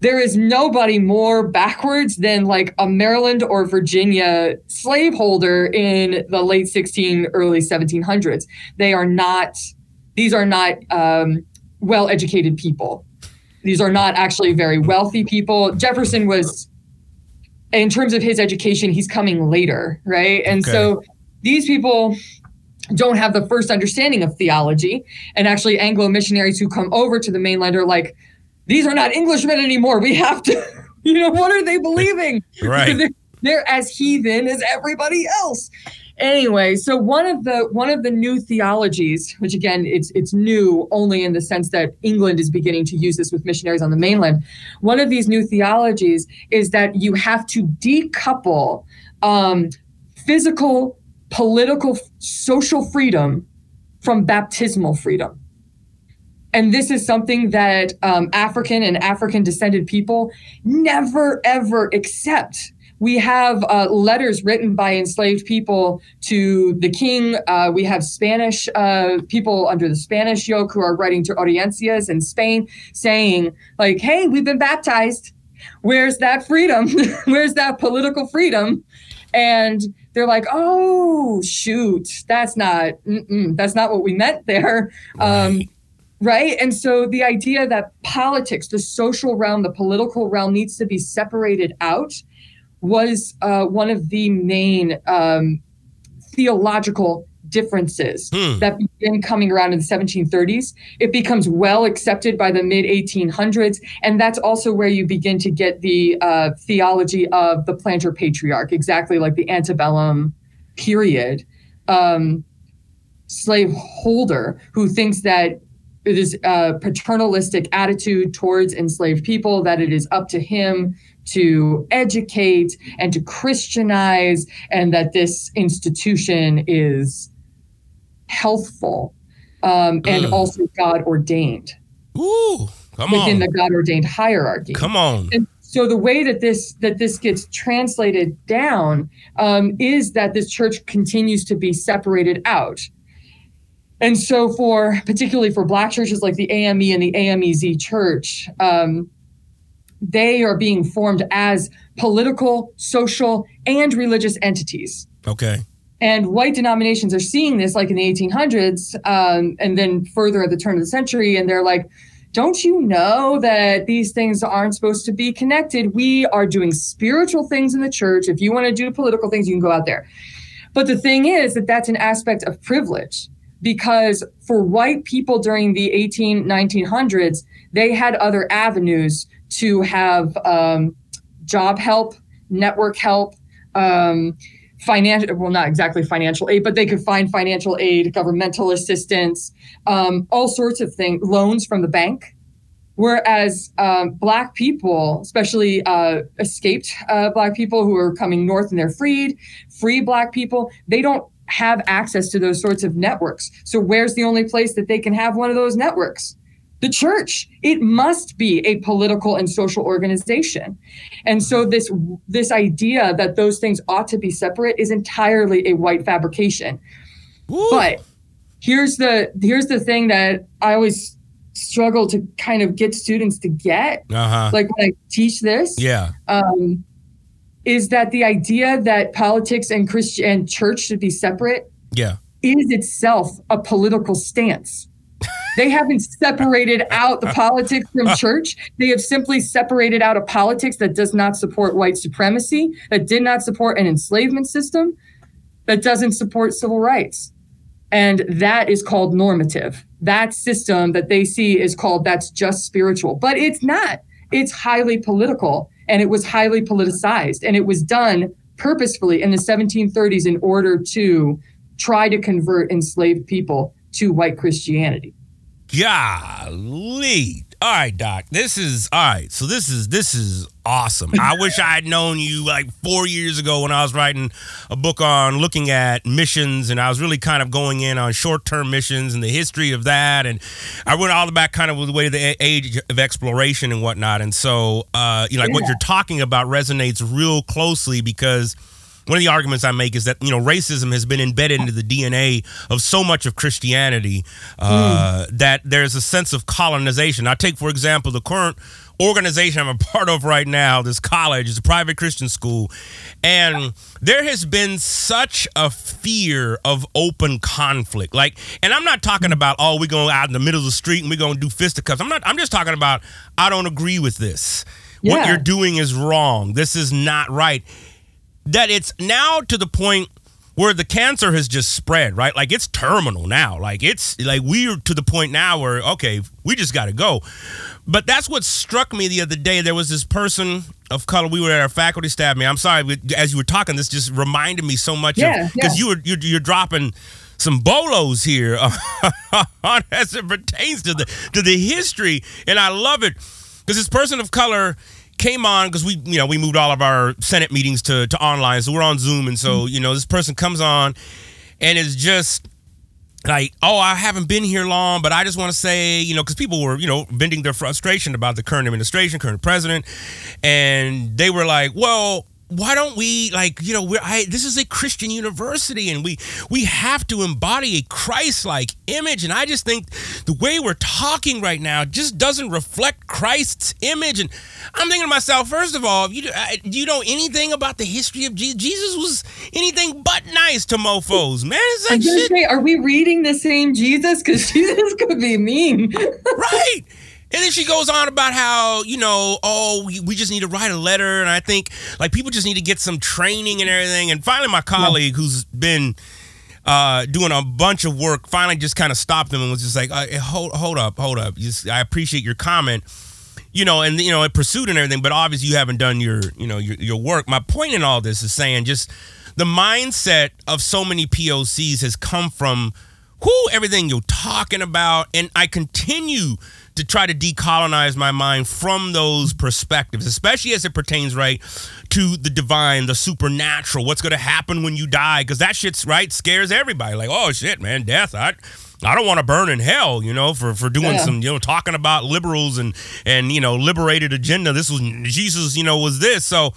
there is nobody more backwards than like a Maryland or Virginia slaveholder in the late 16, early 1700s. They are not, these are not um, well educated people. These are not actually very wealthy people. Jefferson was, in terms of his education, he's coming later, right? And Okay. so these people don't have the first understanding of theology. And actually, Anglo missionaries who come over to the mainland are like, these are not Englishmen anymore. We have to, you know, what are they believing? Right. they're, they're as heathen as everybody else. Anyway, so one of the one of the new theologies, which again it's it's new only in the sense that England is beginning to use this with missionaries on the mainland. One of these new theologies is that you have to decouple um, physical, political, social freedom from baptismal freedom. And this is something that um, African and African descended people never ever accept. We have uh, letters written by enslaved people to the king. Uh, we have Spanish uh, people under the Spanish yoke who are writing to audiencias in Spain saying, like, hey, we've been baptized. Where's that freedom? Where's that political freedom? And they're like, oh, shoot, that's not, that's not what we meant there. Um, right and so the idea that politics the social realm the political realm needs to be separated out was uh, one of the main um, theological differences Hmm. that begin coming around in the 1730s it becomes well accepted by the mid 1800s and that's also where you begin to get the uh, theology of the planter patriarch exactly like the antebellum period um, slaveholder who thinks that it is a paternalistic attitude towards enslaved people that it is up to him to educate and to christianize and that this institution is healthful um, and Mm. also god ordained Ooh, come within on. the god ordained hierarchy Come on. and so the way that this that this gets translated down um, is that this church continues to be separated out and so for particularly for black churches like the ame and the amez church um, they are being formed as political social and religious entities Okay. and white denominations are seeing this like in the 1800s um, and then further at the turn of the century. And they're like, don't you know that these things aren't supposed to be connected? We are doing spiritual things in the church. If you want to do political things, you can go out there. But the thing is that that's an aspect of privilege because for white people during the 18, 1900s, they had other avenues to have um, job help, network help, um, financial, well, not exactly financial aid, but they could find financial aid, governmental assistance, um, all sorts of things, loans from the bank. Whereas um, Black people, especially uh, escaped uh, Black people who are coming north and they're freed, free Black people, they don't have access to those sorts of networks. So, where's the only place that they can have one of those networks? The church. It must be a political and social organization. And so this this idea that those things ought to be separate is entirely a white fabrication. Ooh. But here's the here's the thing that I always struggle to kind of get students to get Uh-huh. like when I teach this yeah. um, is that the idea that politics and Christian and church should be separate Yeah. is itself a political stance. They haven't separated out the politics from church. They have simply separated out a politics that does not support white supremacy, that did not support an enslavement system, that doesn't support civil rights. And that is called normative. That system that they see is called that's just spiritual, but it's not. It's highly political and it was highly politicized and it was done purposefully in the 1730s in order to try to convert enslaved people to white Christianity. Golly. All right, Doc. This is all right. So this is this is awesome. I wish I had known you like four years ago when I was writing a book on looking at missions, and I was really kind of going in on short-term missions and the history of that, and I went all the back kind of with the way of the age of exploration and whatnot. And so, uh, you know, like what you're talking about resonates real closely because one of the arguments I make is that you know racism has been embedded into the DNA of so much of Christianity uh, that there's a sense of colonization. I take for example the current organization I'm a part of right now. This college is a private Christian school, and there has been such a fear of open conflict. Like, and I'm not talking about oh we're going out in the middle of the street and we're going to do fisticuffs. I'm not. I'm just talking about I don't agree with this. What you're doing is wrong. This is not right that it's now to the point where the cancer has just spread, right? Like it's terminal now. Like it's like we're to the point now where okay, we just got to go. But that's what struck me the other day. There was this person of color. We were at our faculty staff meeting. I'm sorry, as you were talking, this just reminded me so much Yeah, of because yeah. you were you're, you're dropping some bolos here as it pertains to the to the history, and I love it because this person of color came on because we you know we moved all of our senate meetings to to online so we're on zoom and so mm-hmm. you know this person comes on and it's just like oh i haven't been here long but i just want to say you know because people were you know venting their frustration about the current administration current president and they were like well why don't we like you know we're I, this is a christian university and we we have to embody a christ-like image and i just think the way we're talking right now just doesn't reflect christ's image and i'm thinking to myself first of all you I, do you know anything about the history of jesus jesus was anything but nice to mofos man it's like shit say, are we reading the same Jesus? Because Jesus could be mean. right. And then she goes on about how, you know, oh, we, we just need to write a letter. And I think, like, people just need to get some training and everything. And finally, my colleague, who's been uh, doing a bunch of work, finally just kind of stopped them and was just like, uh, hold, hold up, hold up. Just, I appreciate your comment. You know, and, you know, it pursued and everything, but obviously you haven't done your, you know, your, your work. My point in all this is saying just the mindset of so many POCs has come from who everything you're talking about and i continue to try to decolonize my mind from those perspectives especially as it pertains right to the divine the supernatural what's going to happen when you die because that shit's right scares everybody like oh shit man death i I don't want to burn in hell, you know, for, for doing Yeah. some, you know, talking about liberals and and you know, liberated agenda. This was Jesus, you know, was this. So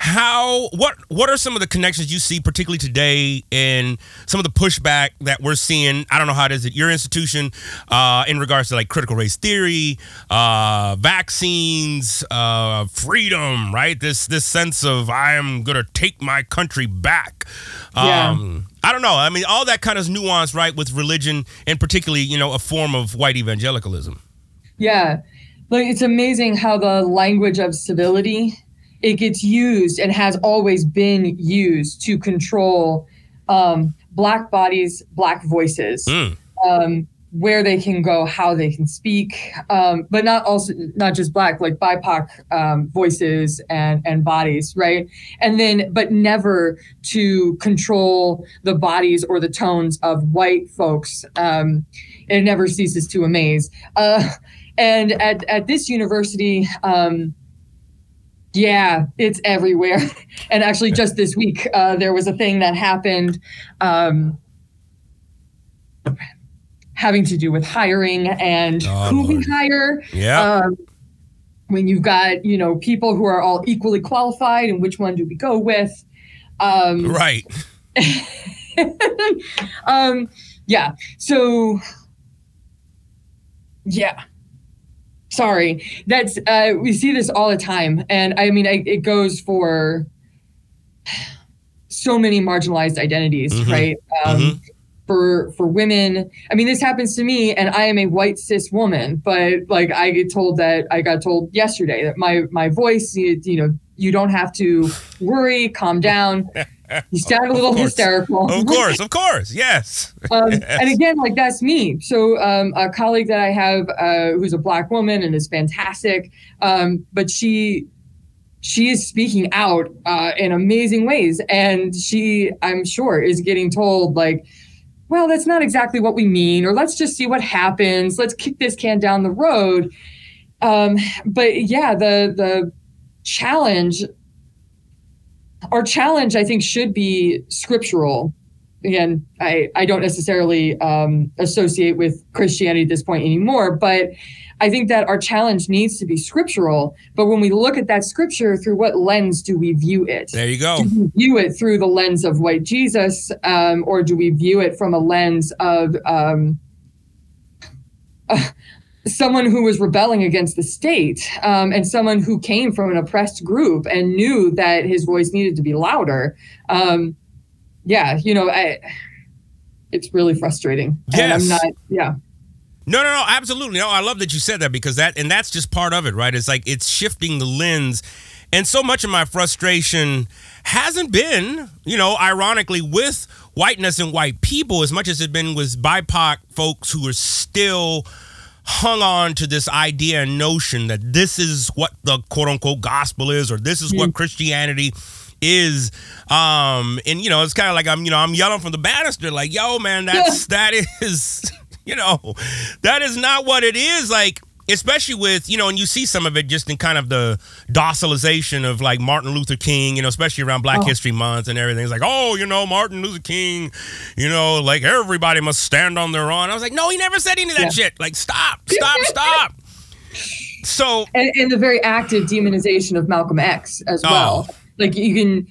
how what what are some of the connections you see particularly today in some of the pushback that we're seeing? I don't know how it is at your institution uh, in regards to like critical race theory uh, vaccines uh, freedom right? This this sense of i am gonna take my country back. Yeah. um, i don't know. I mean all that kind of nuance right with religion and particularly you know a form of white evangelicalism. Yeah. Like it's amazing how the language of civility it gets used and has always been used to control um, black bodies, black voices, Mm. um, where they can go, how they can speak, um, but not also not just black, like BIPOC um, voices and and bodies, right? And then, but never to control the bodies or the tones of white folks. Um, it never ceases to amaze. Uh, and at, at this university, um, yeah, it's everywhere. and actually, just this week, uh, there was a thing that happened um, having to do with hiring and Oh, who we hire. yeah Um, when you've got you know people who are all equally qualified, and which one do we go with? Um, right um, yeah. So, yeah. Sorry. That's uh, we see this all the time, and I mean, I, it goes for so many marginalized identities, Mhm. right? Um, Mhm. For for women, I mean, this happens to me, and I am a white cis woman, but like I get told that I got told yesterday that my my voice, you, you know, you don't have to worry, calm down. You sound a little hysterical. of course of course yes um, Yes. and again, like that's me. So um, a colleague that I have uh, who's a black woman and is fantastic, um, but she she is speaking out uh, in amazing ways, and she I'm sure is getting told like well, that's not exactly what we mean, or let's just see what happens. Let's kick this can down the road. Um, but yeah, the the challenge, our challenge, I think, should be scriptural. Again, I, I don't necessarily um, associate with Christianity at this point anymore, but I think that our challenge needs to be scriptural. But when we look at that scripture, through what lens do we view it? There you go. Do we view it through the lens of white Jesus, um, or do we view it from a lens of um, uh, someone who was rebelling against the state um, and someone who came from an oppressed group and knew that his voice needed to be louder? Um, yeah, you know, I, it's really frustrating. And Yes. I'm not, yeah. No, no, no, absolutely. No, I love that you said that because that, and that's just part of it, right? It's like it's shifting the lens. And so much of my frustration hasn't been, you know, ironically with whiteness and white people as much as it's been with BIPOC folks who are still hung on to this idea and notion that this is what the quote unquote gospel is or this is what Christianity is. Um and you know it's kind of like i'm you know i'm yelling from the banister like yo man that's that is you know that is not what it is. Like especially with you know and you see some of it just in kind of the docilization of like martin luther king you know especially around black history month and everything it's like oh you know martin luther king you know like everybody must stand on their own i was like no he never said any of that Yeah. shit like stop stop stop so and, and the very active demonization of Malcolm X as Oh. well. Like you can,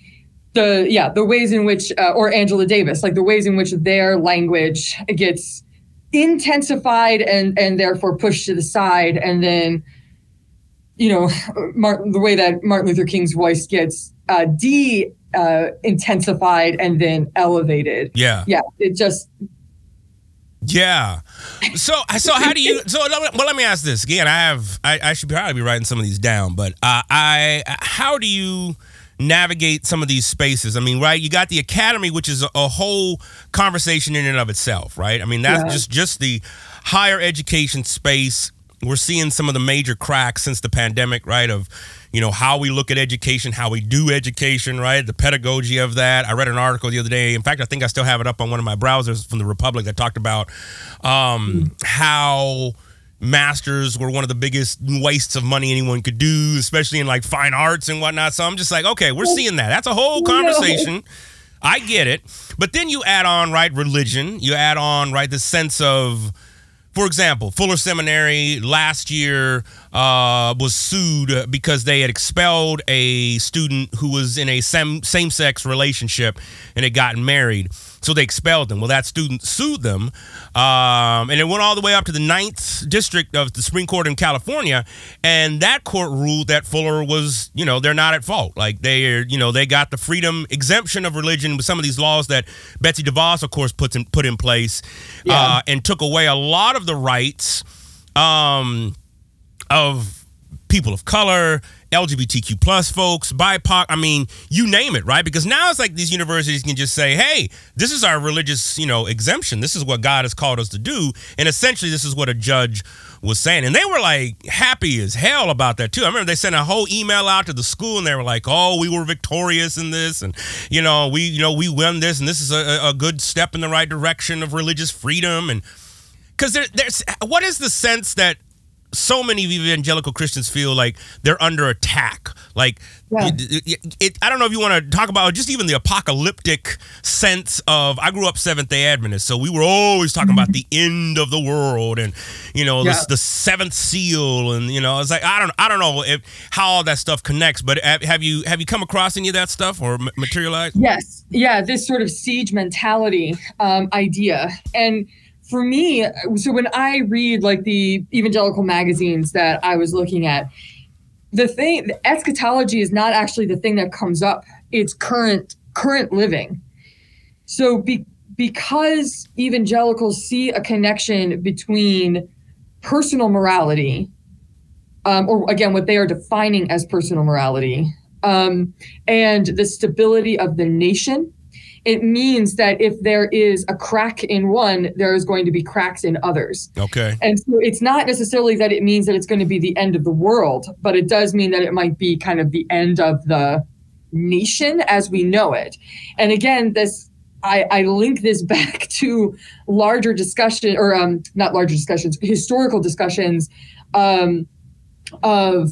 the yeah, the ways in which, uh, or Angela Davis, like the ways in which their language gets intensified and and therefore pushed to the side, and then, you know, Martin, the way that Martin Luther King's voice gets uh, de uh, intensified and then elevated. yeah Yeah, it just Yeah. So so how do you so well let me ask this again. I have I, I should probably be writing some of these down, but uh, I how do you navigate some of these spaces? I mean, right? You got the academy, which is a, a whole conversation in and of itself, right? I mean, that's Yeah. just just the higher education space. We're seeing some of the major cracks since the pandemic, right? Of you know how we look at education, how we do education, right? The pedagogy of that. I read an article the other day. In fact, I think I still have it up on one of my browsers from the Republic that talked about um, how masters were one of the biggest wastes of money anyone could do, especially in like fine arts and whatnot. So I'm just like, okay, we're seeing that. That's a whole conversation. I get it. But then you add on, right, religion. You add on, right, the sense of, for example, Fuller Seminary last year uh, was sued because they had expelled a student who was in a same same sex relationship and had gotten married. So they expelled them. Well, that student sued them, um, and it went all the way up to the Ninth District of the Supreme Court in California, and that court ruled that Fuller was, you know, they're not at fault. Like they, are, you know, they got the freedom exemption of religion with some of these laws that Betsy DeVos, of course, puts in, put in place, uh, and took away a lot of the rights um, of people of color, LGBTQ plus folks, BIPOC. I mean, you name it, right? Because now it's like these universities can just say, "Hey, this is our religious, you know, exemption. This is what God has called us to do." And essentially, this is what a judge was saying, and they were like happy as hell about that too. I remember they sent a whole email out to the school, and they were like, "Oh, we were victorious in this, and you know, we, you know, we won this, and this is a, a good step in the right direction of religious freedom." And because there, there's what is the sense that so many evangelical Christians feel like they're under attack. Like, Yeah. it, it- it- I don't know if you want to talk about just even the apocalyptic sense of. I grew up Seventh Day Adventist, so we were always talking about the end of the world and you know Yeah. the, the seventh seal, and you know it's like I don't I don't know if how all that stuff connects, but have, you have you come across any of that stuff or ma- materialized? Yes. Yeah. This sort of siege mentality um, idea. And for me, so when I read like the evangelical magazines that I was looking at, the thing, the eschatology is not actually the thing that comes up. It's current, current living. So be, because evangelicals see a connection between personal morality, um, or again, what they are defining as personal morality, um, and the stability of the nation, it means that if there is a crack in one, there is going to be cracks in others. Okay. And so it's not necessarily that it means that it's going to be the end of the world, but it does mean that it might be kind of the end of the nation as we know it. And again, this I, I link this back to larger discussion or um, not larger discussions, historical discussions um, of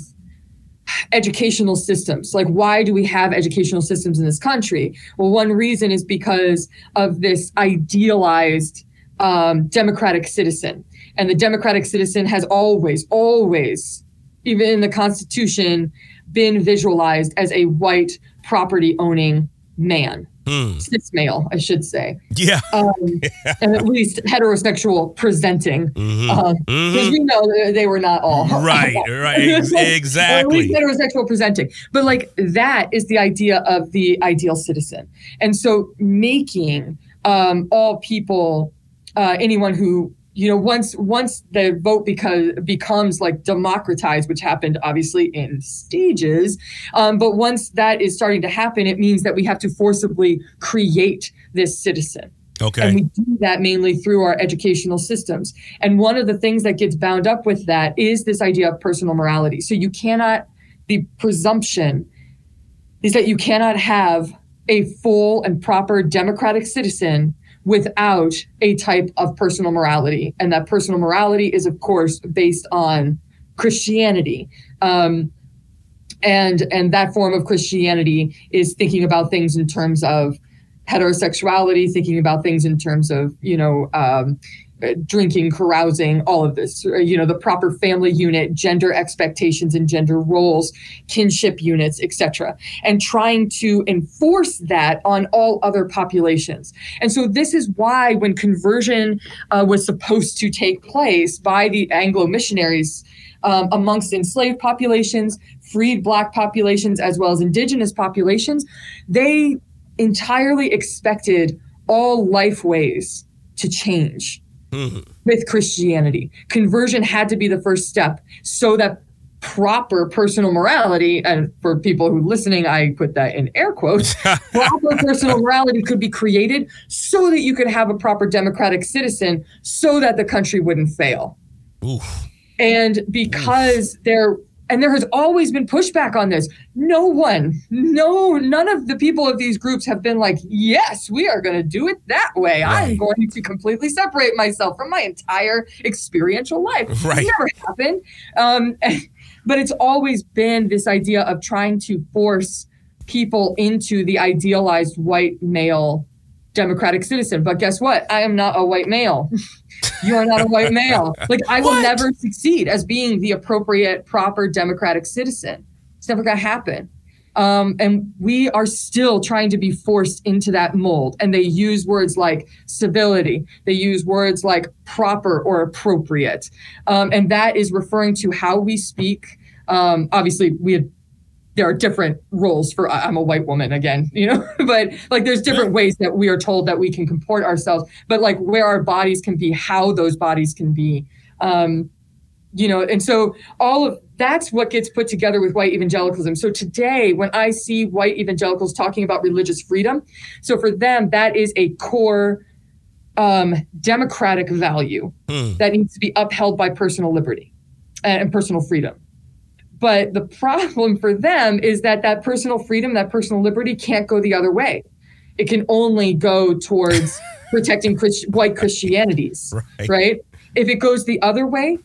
educational systems. Like, why do we have educational systems in this country? Well, one reason is because of this idealized um, democratic citizen. And the democratic citizen has always, always, even in the Constitution, been visualized as a white property owning man. Hmm. Cis male, I should say. Yeah. Um, and at least heterosexual presenting. Mhm. Um, because Mhm. we know they were not all Right, right, ex- Or at exactly. least heterosexual presenting but like that is the idea of the ideal citizen and so making um, all people uh, anyone who you know once once the vote because becomes like democratized which happened obviously in stages um, but once that is starting to happen it means that we have to forcibly create this citizen Okay. and we do that mainly through our educational systems. And one of the things that gets bound up with that is this idea of personal morality. So you cannot, the presumption is that you cannot have a full and proper democratic citizen without a type of personal morality. And that personal morality is, of course, based on Christianity. Um, and and that form of Christianity is thinking about things in terms of heterosexuality, thinking about things in terms of, you know, um, drinking, carousing, all of this, uh, you know, the proper family unit, gender expectations and gender roles, kinship units, etc., and trying to enforce that on all other populations. And so this is why when conversion uh, was supposed to take place by the Anglo missionaries um, amongst enslaved populations, freed black populations, as well as indigenous populations, they entirely expected all life ways to change Mhm. with Christianity. Conversion had to be the first step so that proper personal morality, and for people who are listening, I put that in air quotes, proper personal morality could be created so that you could have a proper democratic citizen so that the country wouldn't fail. Oof. And because there and there has always been pushback on this. No one, no, none of the people of these groups have been like, yes, we are going to do it that way. I'm going to completely separate myself from my entire experiential life. It's Right. never happened. Um, but it's always been this idea of trying to force people into the idealized white male democratic citizen. But guess what? I am not a white male. you are not a white male. Like I will What? never succeed as being the appropriate, proper democratic citizen. It's never going to happen. Um, and we are still trying to be forced into that mold. And they use words like civility. They use words like proper or appropriate. Um, and that is referring to how we speak. Um, obviously, we had there are different roles for I'm a white woman again, you know, but like there's different ways that we are told that we can comport ourselves, but like where our bodies can be, how those bodies can be. Um, you know, and so all of that's what gets put together with white evangelicalism. So today, when I see white evangelicals talking about religious freedom, so for them, that is a core um, democratic value Hmm. that needs to be upheld by personal liberty and, and personal freedom. But the problem for them is that that personal freedom, that personal liberty can't go the other way. It can only go towards protecting Christ- white Christianities, Right. right? If it goes the other way,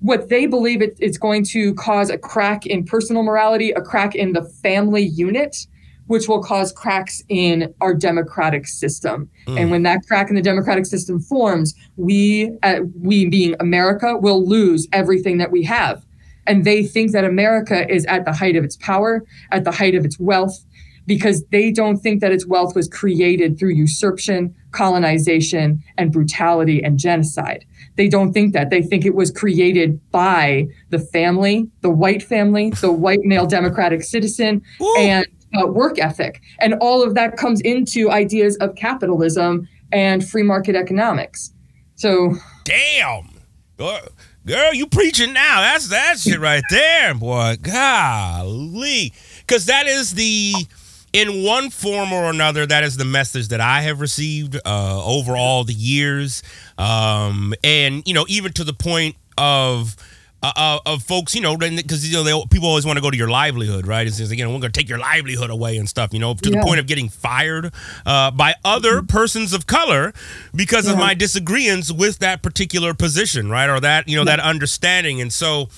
what they believe it, it's going to cause a crack in personal morality, a crack in the family unit, which will cause cracks in our democratic system. And when that crack in the democratic system forms, we, uh, we being America, will lose everything that we have. And they think that America is at the height of its power, at the height of its wealth, because they don't think that its wealth was created through usurpation, colonization, and brutality and genocide. They don't think that. They think it was created by the family, the white family, the white male democratic citizen, and uh, work ethic. And all of that comes into ideas of capitalism and free market economics. So, Damn. Girl, girl, you preaching now. That's that shit right there, boy. Golly. Because that is the, in one form or another, that is the message that I have received uh, over all the years. Um, and, you know, even to the point of uh, uh, of folks, you know, because you know they, people always want to go to your livelihood, right? It's just, again, we're going to take your livelihood away and stuff, you know, to Yeah. the point of getting fired uh, by other persons of color because of my disagreements with that particular position, right, or that you know that understanding. And so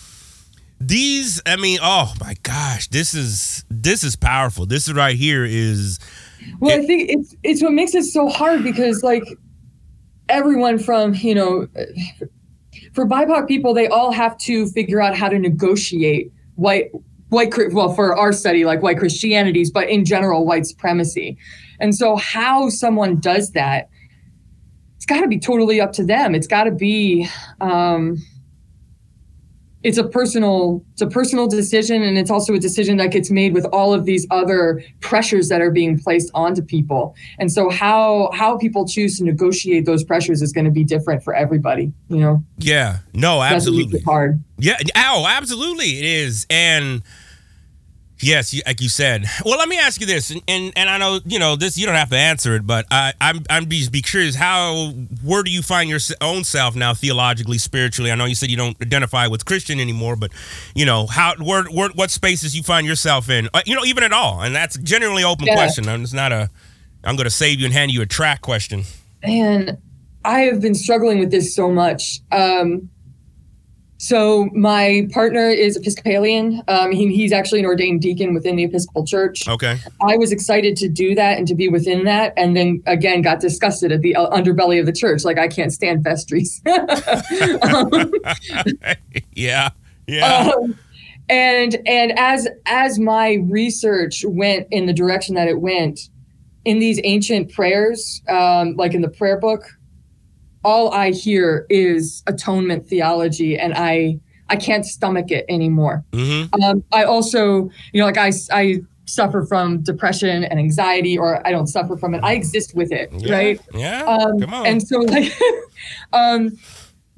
these, I mean, oh my gosh, this is this is powerful. This right here is Well, I think it's it's what makes it so hard because like everyone from you know for BIPOC people, they all have to figure out how to negotiate white white well for our study like white Christianities, but in general white supremacy. And so how someone does that, it's got to be totally up to them. It's got to be. Um, it's a personal it's a personal decision and it's also a decision that gets made with all of these other pressures that are being placed onto people and so how how people choose to negotiate those pressures is going to be different for everybody you know yeah, no, That's what makes absolutely. hard Yeah. Oh, absolutely, it is. And yes, like you said. Well, let me ask you this, and and, and I know you know this. You don't have to answer it, but I, I'm I'm be, be curious. How where do you find your own self now, theologically, spiritually? I know you said you don't identify with Christian anymore, but you know how where, where what spaces you find yourself in? Uh, you know, even at all, and that's a generally open Yeah. question. I'm it's not a. I'm going to save you and hand you a track question. and i have been struggling with this so much um so my partner is episcopalian um, he, he's actually an ordained deacon within the episcopal church Okay. I was excited to do that and to be within that, and then again got disgusted at the uh, underbelly of the church. Like I can't stand vestries. Um, yeah. Yeah. um, and and as as my research went in the direction that it went, in these ancient prayers, um, like in the prayer book, all I hear is atonement theology, and I I can't stomach it anymore. mm-hmm. Um, I also, you know, like I, I suffer from depression and anxiety, or I don't suffer from it. I exist with it, Yeah. right? Yeah. Um, Come on. and so, like, um,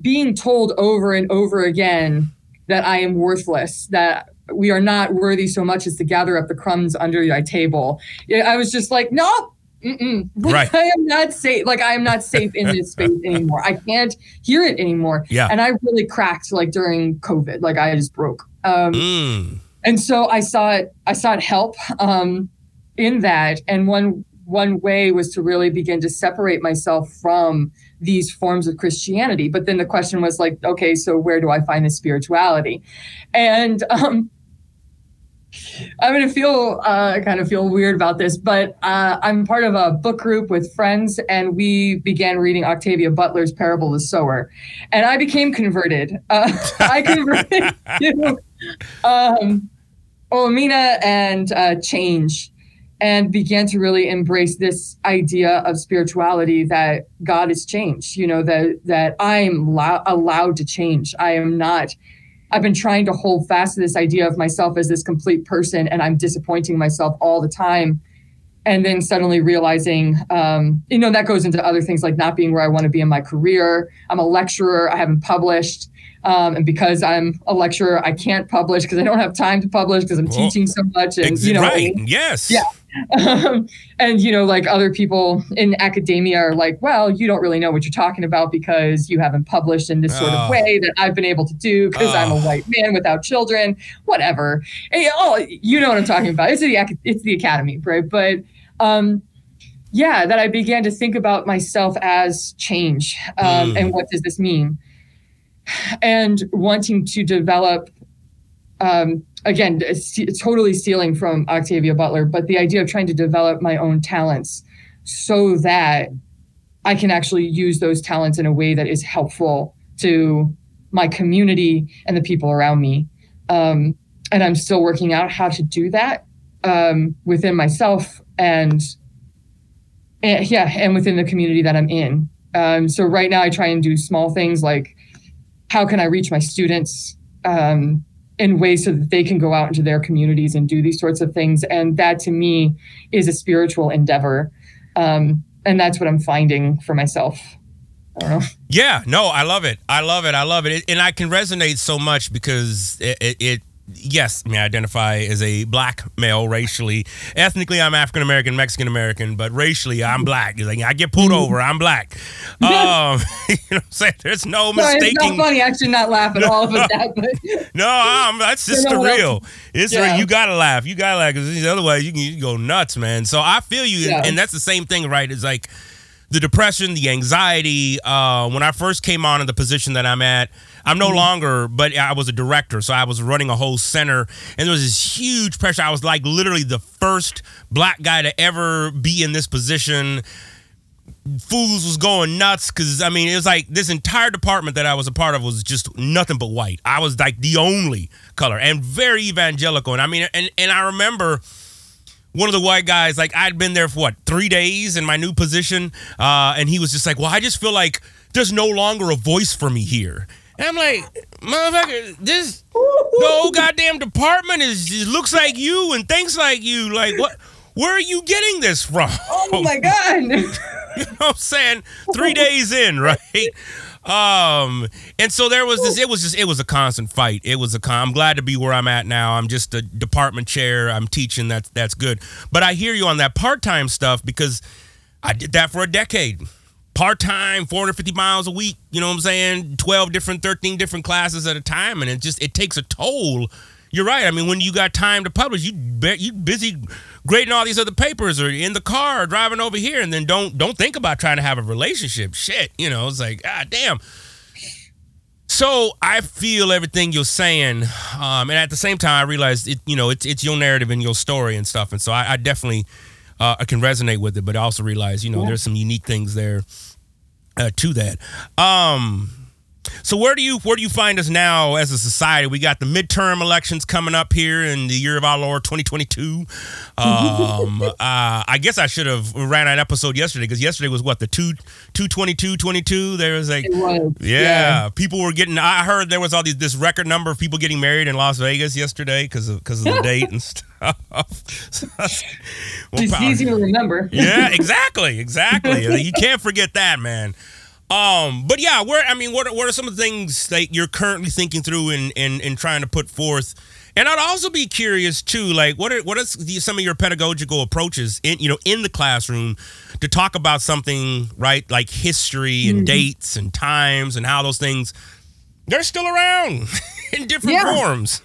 being told over and over again that I am worthless, that we are not worthy so much as to gather up the crumbs under thy table. I was just like, no. Mm-mm. Right. I am not safe. Like I am not safe in this space anymore. I can't hear it anymore. Yeah. And I really cracked like during COVID. Like I just broke. Um, Mm. and so I sought I sought help um, in that, and one one way was to really begin to separate myself from these forms of Christianity. But then the question was like, okay, so where do I find this spirituality? And um, I'm gonna feel uh, kind of feel weird about this, but uh, I'm part of a book group with friends, and we began reading Octavia Butler's Parable of the Sower, and I became converted. Uh, I converted to um, and uh, change, and began to really embrace this idea of spirituality that God is change. You know that that I am allow- allowed to change. I am not. I've been trying to hold fast to this idea of myself as this complete person, and I'm disappointing myself all the time. And then suddenly realizing, um, you know, that goes into other things like not being where I want to be in my career. I'm a lecturer. I haven't published. Um, and because I'm a lecturer, I can't publish because I don't have time to publish because I'm Well, teaching so much. And, Ex- you know, right. Yes. Yeah. um, and you know like other people in academia are like well you don't really know what you're talking about because you haven't published in this sort Oh. of way that i've been able to do because i'm a Oh. white man without children whatever and, oh you know what i'm talking about it's the it's the academy right but um yeah that i began to think about myself as change um, Mm. and what does this mean and wanting to develop um, again, totally stealing from Octavia Butler, but the idea of trying to develop my own talents so that I can actually use those talents in a way that is helpful to my community and the people around me. Um, and I'm still working out how to do that um, within myself and, and yeah, and within the community that I'm in. Um, so right now, I try and do small things like how can I reach my students um, in ways so that they can go out into their communities and do these sorts of things. And that to me is a spiritual endeavor. Um, and that's what I'm finding for myself. Yeah, no, I love it. I love it. I love it. it and I can resonate so much because it, it, it yes, I mean, I identify as a black male racially. Ethnically, I'm African American, Mexican American, but racially, I'm black. Like, I get pulled over, I'm black. Um, you know what I'm saying? There's no Sorry, it's mistaking. not funny. I should not laugh at all of that, but No, um, that's just the real. It's Yeah. real. You gotta laugh. You gotta laugh because otherwise you can, you can go nuts, man. So I feel you, Yeah. and that's the same thing, right? It's like the depression, the anxiety. Uh, when I first came on in the position that I'm at, I'm Mm-hmm. no longer, but I was a director, so I was running a whole center, and there was this huge pressure. I was like literally the first black guy to ever be in this position fools was going nuts because I mean it was like this entire department that I was a part of was just nothing but white. I was like the only color and very evangelical. And I mean and and I remember one of the white guys like I'd been there for what three days in my new position, uh, and he was just like, "Well, I just feel like there's no longer a voice for me here." And I'm like, "Motherfucker, this the whole goddamn department is looks like you and thinks like you. Like what?" Where are you getting this from? oh my god. You know what I'm saying? Three days in, right? Um, and so there was this, it was just, it was a constant fight. It was a con, I'm glad to be where I'm at now. I'm just a department chair. I'm teaching. That's, that's good. But I hear you on that part-time stuff because I did that for a decade. Part-time, 450 miles a week, you know what I'm saying? 12 different, 13 different classes at a time. And it just, it takes a toll. You're right. I mean, when you got time to publish, you bet you busy grading all these other papers or in the car or driving over here and then don't don't think about trying to have a relationship. Shit, you know, it's like, ah damn. So I feel everything you're saying, um, and at the same time, I realize it. You know, it's it's your narrative and your story and stuff, and so I, I definitely uh, I can resonate with it. But I also realize, you know, there's some unique things there uh, to that. Um, so where do you where do you find us now as a society? We got the midterm elections coming up here in the year of our Lord 2022. Um, uh, I guess I should have ran an episode yesterday because yesterday was what the two two twenty two twenty two. There was like was. yeah, people were getting. I heard there was all these this record number of people getting married in Las Vegas yesterday because of because of the date and stuff. Well, It's easy to remember. yeah, exactly, exactly. you can't forget that, man. Um, but yeah, where I mean, what are, what are some of the things that you're currently thinking through and and and trying to put forth? And I'd also be curious too, like what are what are some of your pedagogical approaches in you know in the classroom to talk about something right like history and dates and times and how those things they're still around in different Yeah. forms.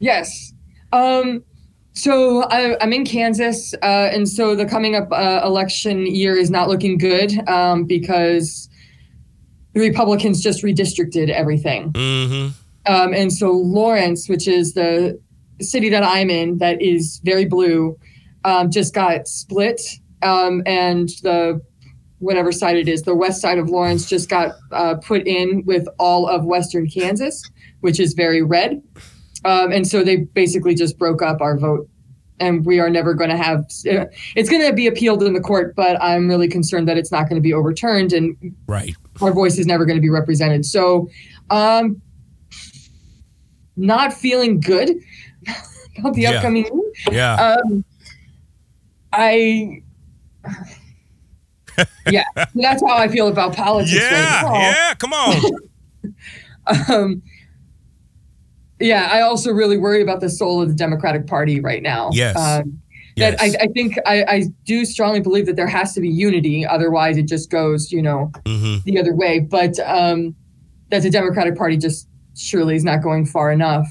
Yes. Um, so I, I'm in Kansas, uh, and so the coming up uh, election year is not looking good um, because the Republicans just redistricted everything. Mm-hmm. Um, and so Lawrence, which is the city that I'm in, that is very blue, um, just got split, um, and the whatever side it is, the west side of Lawrence just got uh, put in with all of western Kansas, which is very red. Um, and so they basically just broke up our vote. And we are never going to have. It's going to be appealed in the court, but I'm really concerned that it's not going to be overturned, and Right. Our voice is never going to be represented. So, um, not feeling good about the Yeah. upcoming year. Yeah. Um, I, yeah, that's how I feel about politics yeah. right. Yeah. Come on. Um, yeah, I also really worry about the soul of the Democratic Party right now. Yes. Um, yes. that I, I think I, I do strongly believe that there has to be unity. Otherwise, it just goes, you know, mm-hmm. the other way. But um, that the Democratic Party just surely is not going far enough.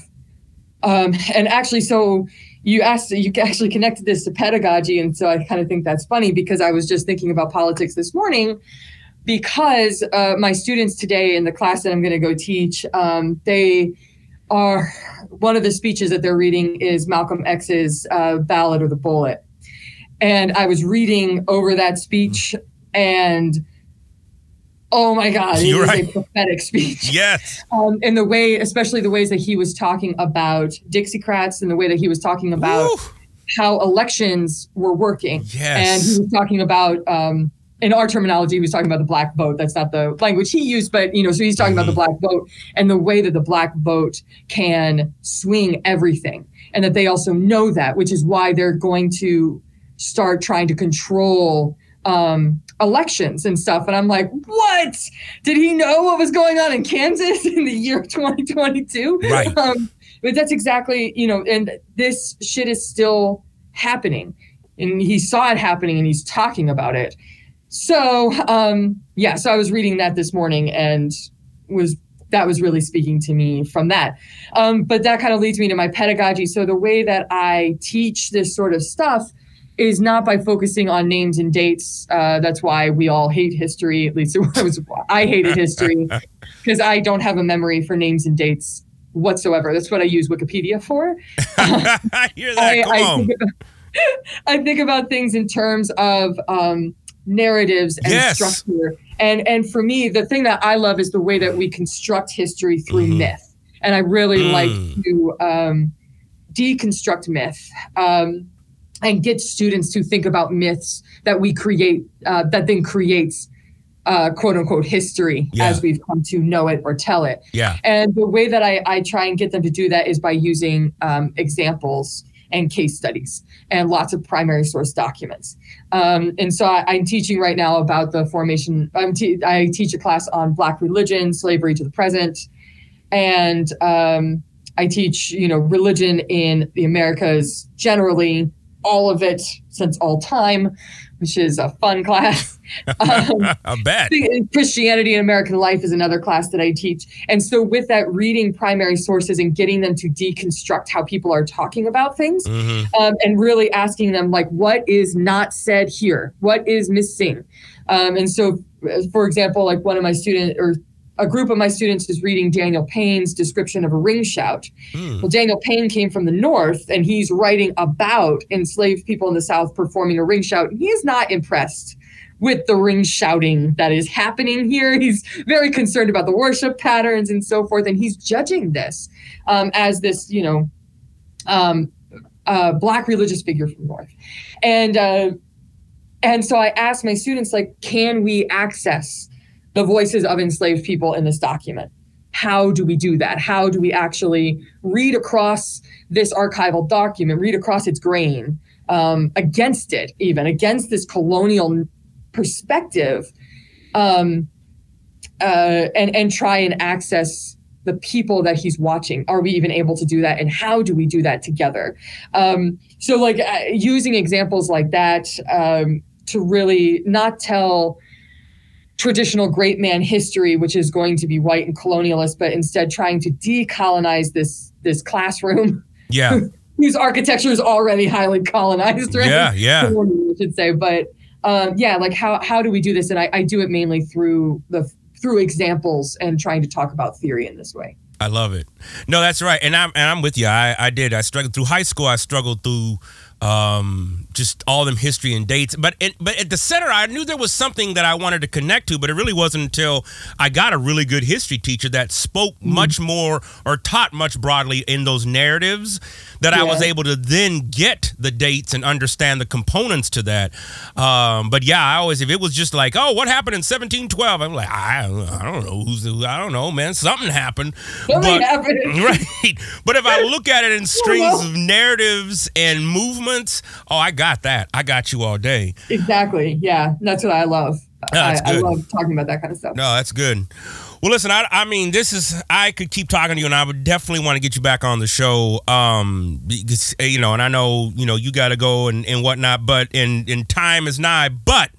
Um, and actually, so you asked, you actually connected this to pedagogy, and so I kind of think that's funny because I was just thinking about politics this morning. Because uh, my students today in the class that I'm going to go teach, um, they are one of the speeches that they're reading is Malcolm X's uh, Ballot or the Bullet, and I was reading over that speech and oh my god, it You're right. a prophetic speech. Yes. Um, and the way, especially the ways that he was talking about Dixiecrats and the way that he was talking about Woo. how elections were working. Yes. And he was talking about, um, in our terminology, he was talking about the black vote. That's not the language he used, but you know, so he's talking about the black vote and the way that the black vote can swing everything, and that they also know that, which is why they're going to start trying to control um, elections and stuff. And I'm like, what? Did he know what was going on in Kansas in the year 2022? Right. Um, but that's exactly you know, and this shit is still happening, and he saw it happening, and he's talking about it. So um, yeah, so I was reading that this morning and was that was really speaking to me from that. Um, but that kind of leads me to my pedagogy. So the way that I teach this sort of stuff is not by focusing on names and dates. Uh, that's why we all hate history. At least it was I hated history because I don't have a memory for names and dates whatsoever. That's what I use Wikipedia for. I hear that. I, I think about, I think about things in terms of um, narratives and Yes. structure. And and for me, the thing that I love is the way that we construct history through Mhm. myth. And I really Mm. like to um, deconstruct myth um, and get students to think about myths that we create, uh, that then creates uh, quote unquote history Yeah. as we've come to know it or tell it. Yeah. And the way that I, I try and get them to do that is by using um, examples and case studies and lots of primary source documents. Um, and so I, I'm teaching right now about the formation. I'm te- I teach a class on Black religion, slavery to the present, and um, I teach you know religion in the Americas generally, all of it since all time, which is a fun class. Um, I bet. Christianity and American life is another class that I teach. And so, with that, reading primary sources and getting them to deconstruct how people are talking about things hmm um, and really asking them, like, what is not said here? What is missing? Um, and so, for example, like one of my students or a group of my students is reading Daniel Payne's description of a ring shout. Hmm. Well, Daniel Payne came from the North and he's writing about enslaved people in the South performing a ring shout. He is not impressed with the ring shouting that is happening here. He's very concerned about the worship patterns and so forth. And he's judging this um, as this, you know, um, uh, black religious figure from North. And, uh, and so I asked my students, like, can we access the voices of enslaved people in this document? How do we do that? How do we actually read across this archival document, read across its grain, um, against it, even against this colonial perspective, um, uh, and and try and access the people that he's watching? Are we even able to do that? And how do we do that together? Um, so, like uh, using examples like that um, to really not tell traditional great man history, which is going to be white and colonialist, but instead trying to decolonize this this classroom Yeah. whose architecture is already highly colonized, right? Yeah. Yeah. I should say. But um, yeah, like how how do we do this? And I, I do it mainly through the through examples and trying to talk about theory in this way. I love it. No, that's right, and I'm and I'm with you. I I did. I struggled through high school. I struggled through um just all them history and dates. But it, but at the center i knew there was something that i wanted to connect to but it really wasn't until i got a really good history teacher that spoke much more or taught much broadly in those narratives that i was able to then get the dates and understand the components to that. Um but yeah i always if it was just like oh what happened in 1712 i'm like i, I don't know who's i don't know man something happened. Something But- happened. right. But if i look at it in strings of narratives and oh i got that i got you all day Exactly. Yeah, that's what I love. that's I, I love talking about that kind of stuff. no that's good well listen I, I mean this is i could keep talking to you and i would definitely want to get you back on the show um because, eh, you know and i know you know you got to go and, and whatnot but in in time is nigh but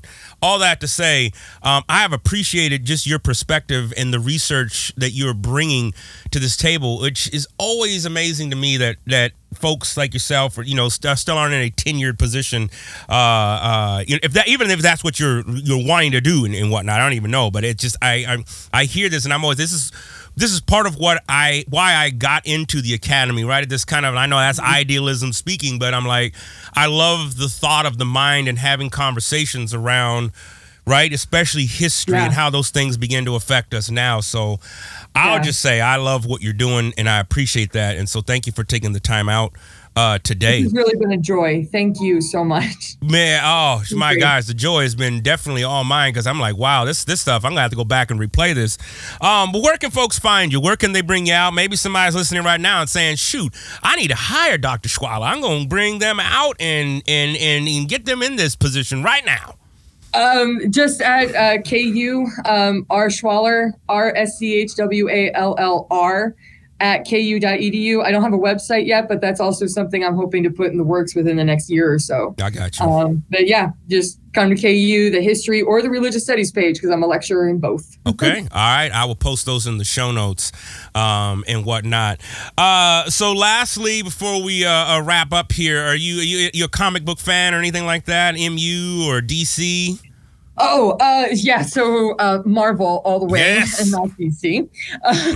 all that to say, um, I have appreciated just your perspective and the research that you're bringing to this table, which is always amazing to me that that folks like yourself, or you know, st- still aren't in a tenured position. Uh, uh, if that, even if that's what you're you're wanting to do and, and whatnot, I don't even know. But it just, I, I, I hear this, and I'm always this is this is part of what I why I got into the academy, right? This kind of I know that's mm-hmm. idealism speaking, but I'm like I love the thought of the mind and having conversations around right, especially history Yeah. and how those things begin to affect us now. So I'll Yeah. just say I love what you're doing and I appreciate that. And so thank you for taking the time out uh, today. It's really been a joy. Thank you so much. Man, oh my you. guys, the joy has been definitely all mine because I'm like, wow, this this stuff. I'm gonna have to go back and replay this. Um, but where can folks find you? Where can they bring you out? Maybe somebody's listening right now and saying, shoot, I need to hire Dr. Schwaller. I'm gonna bring them out and and and, and get them in this position right now. Um, just at uh, KU, um, R Schwaller, R S C H W A L L R. at ku.edu. I don't have a website yet, but that's also something I'm hoping to put in the works within the next year or so. I got you. Um, but yeah, just come to KU, the history or the religious studies page because I'm a lecturer in both. Okay. All right. I will post those in the show notes um, and whatnot. Uh, so, lastly, before we uh, uh, wrap up here, are you, are you you a comic book fan or anything like that? MU or DC? Oh, uh, yeah. So uh, Marvel all the way Yes. and not DC.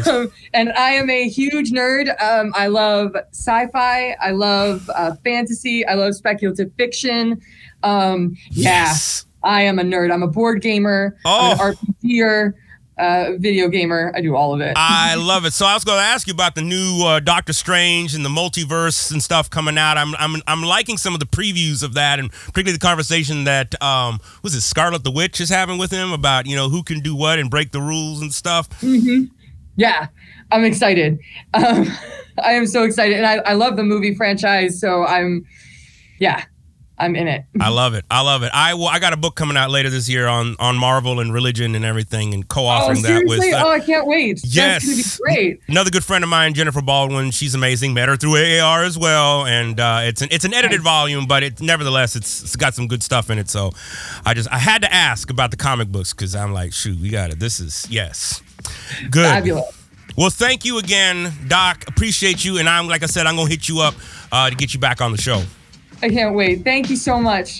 Um, and I am a huge nerd. Um, I love sci-fi. I love uh, fantasy. I love speculative fiction. Um, yeah, Yes. I am a nerd. I'm a board gamer. Oh. I'm an RPGer, uh, video gamer. I do all of it. I love it. So I was going to ask you about the new uh, Doctor Strange and the multiverse and stuff coming out. I'm I'm I'm liking some of the previews of that, and particularly the conversation that um was it Scarlet the Witch is having with him about you know who can do what and break the rules and stuff. Yeah, I'm excited. Um, I am so excited, and I, I love the movie franchise. So I'm, yeah, I'm in it. I love it. I love it. I will, I got a book coming out later this year on on Marvel and religion and everything, and Oh, co-authoring that with. uh, oh, I can't wait. Yes. That's gonna be great. Another good friend of mine, Jennifer Baldwin. She's amazing. Met her through AAR as well, and uh, it's an it's an edited Nice. volume, but it nevertheless it's, it's got some good stuff in it. So I just I had to ask about the comic books because I'm like, shoot, we got it. This is yes, good. Fabulous. Well, thank you again, Doc. Appreciate you, and I'm like I said, I'm gonna hit you up uh, to get you back on the show. I can't wait. Thank you so much.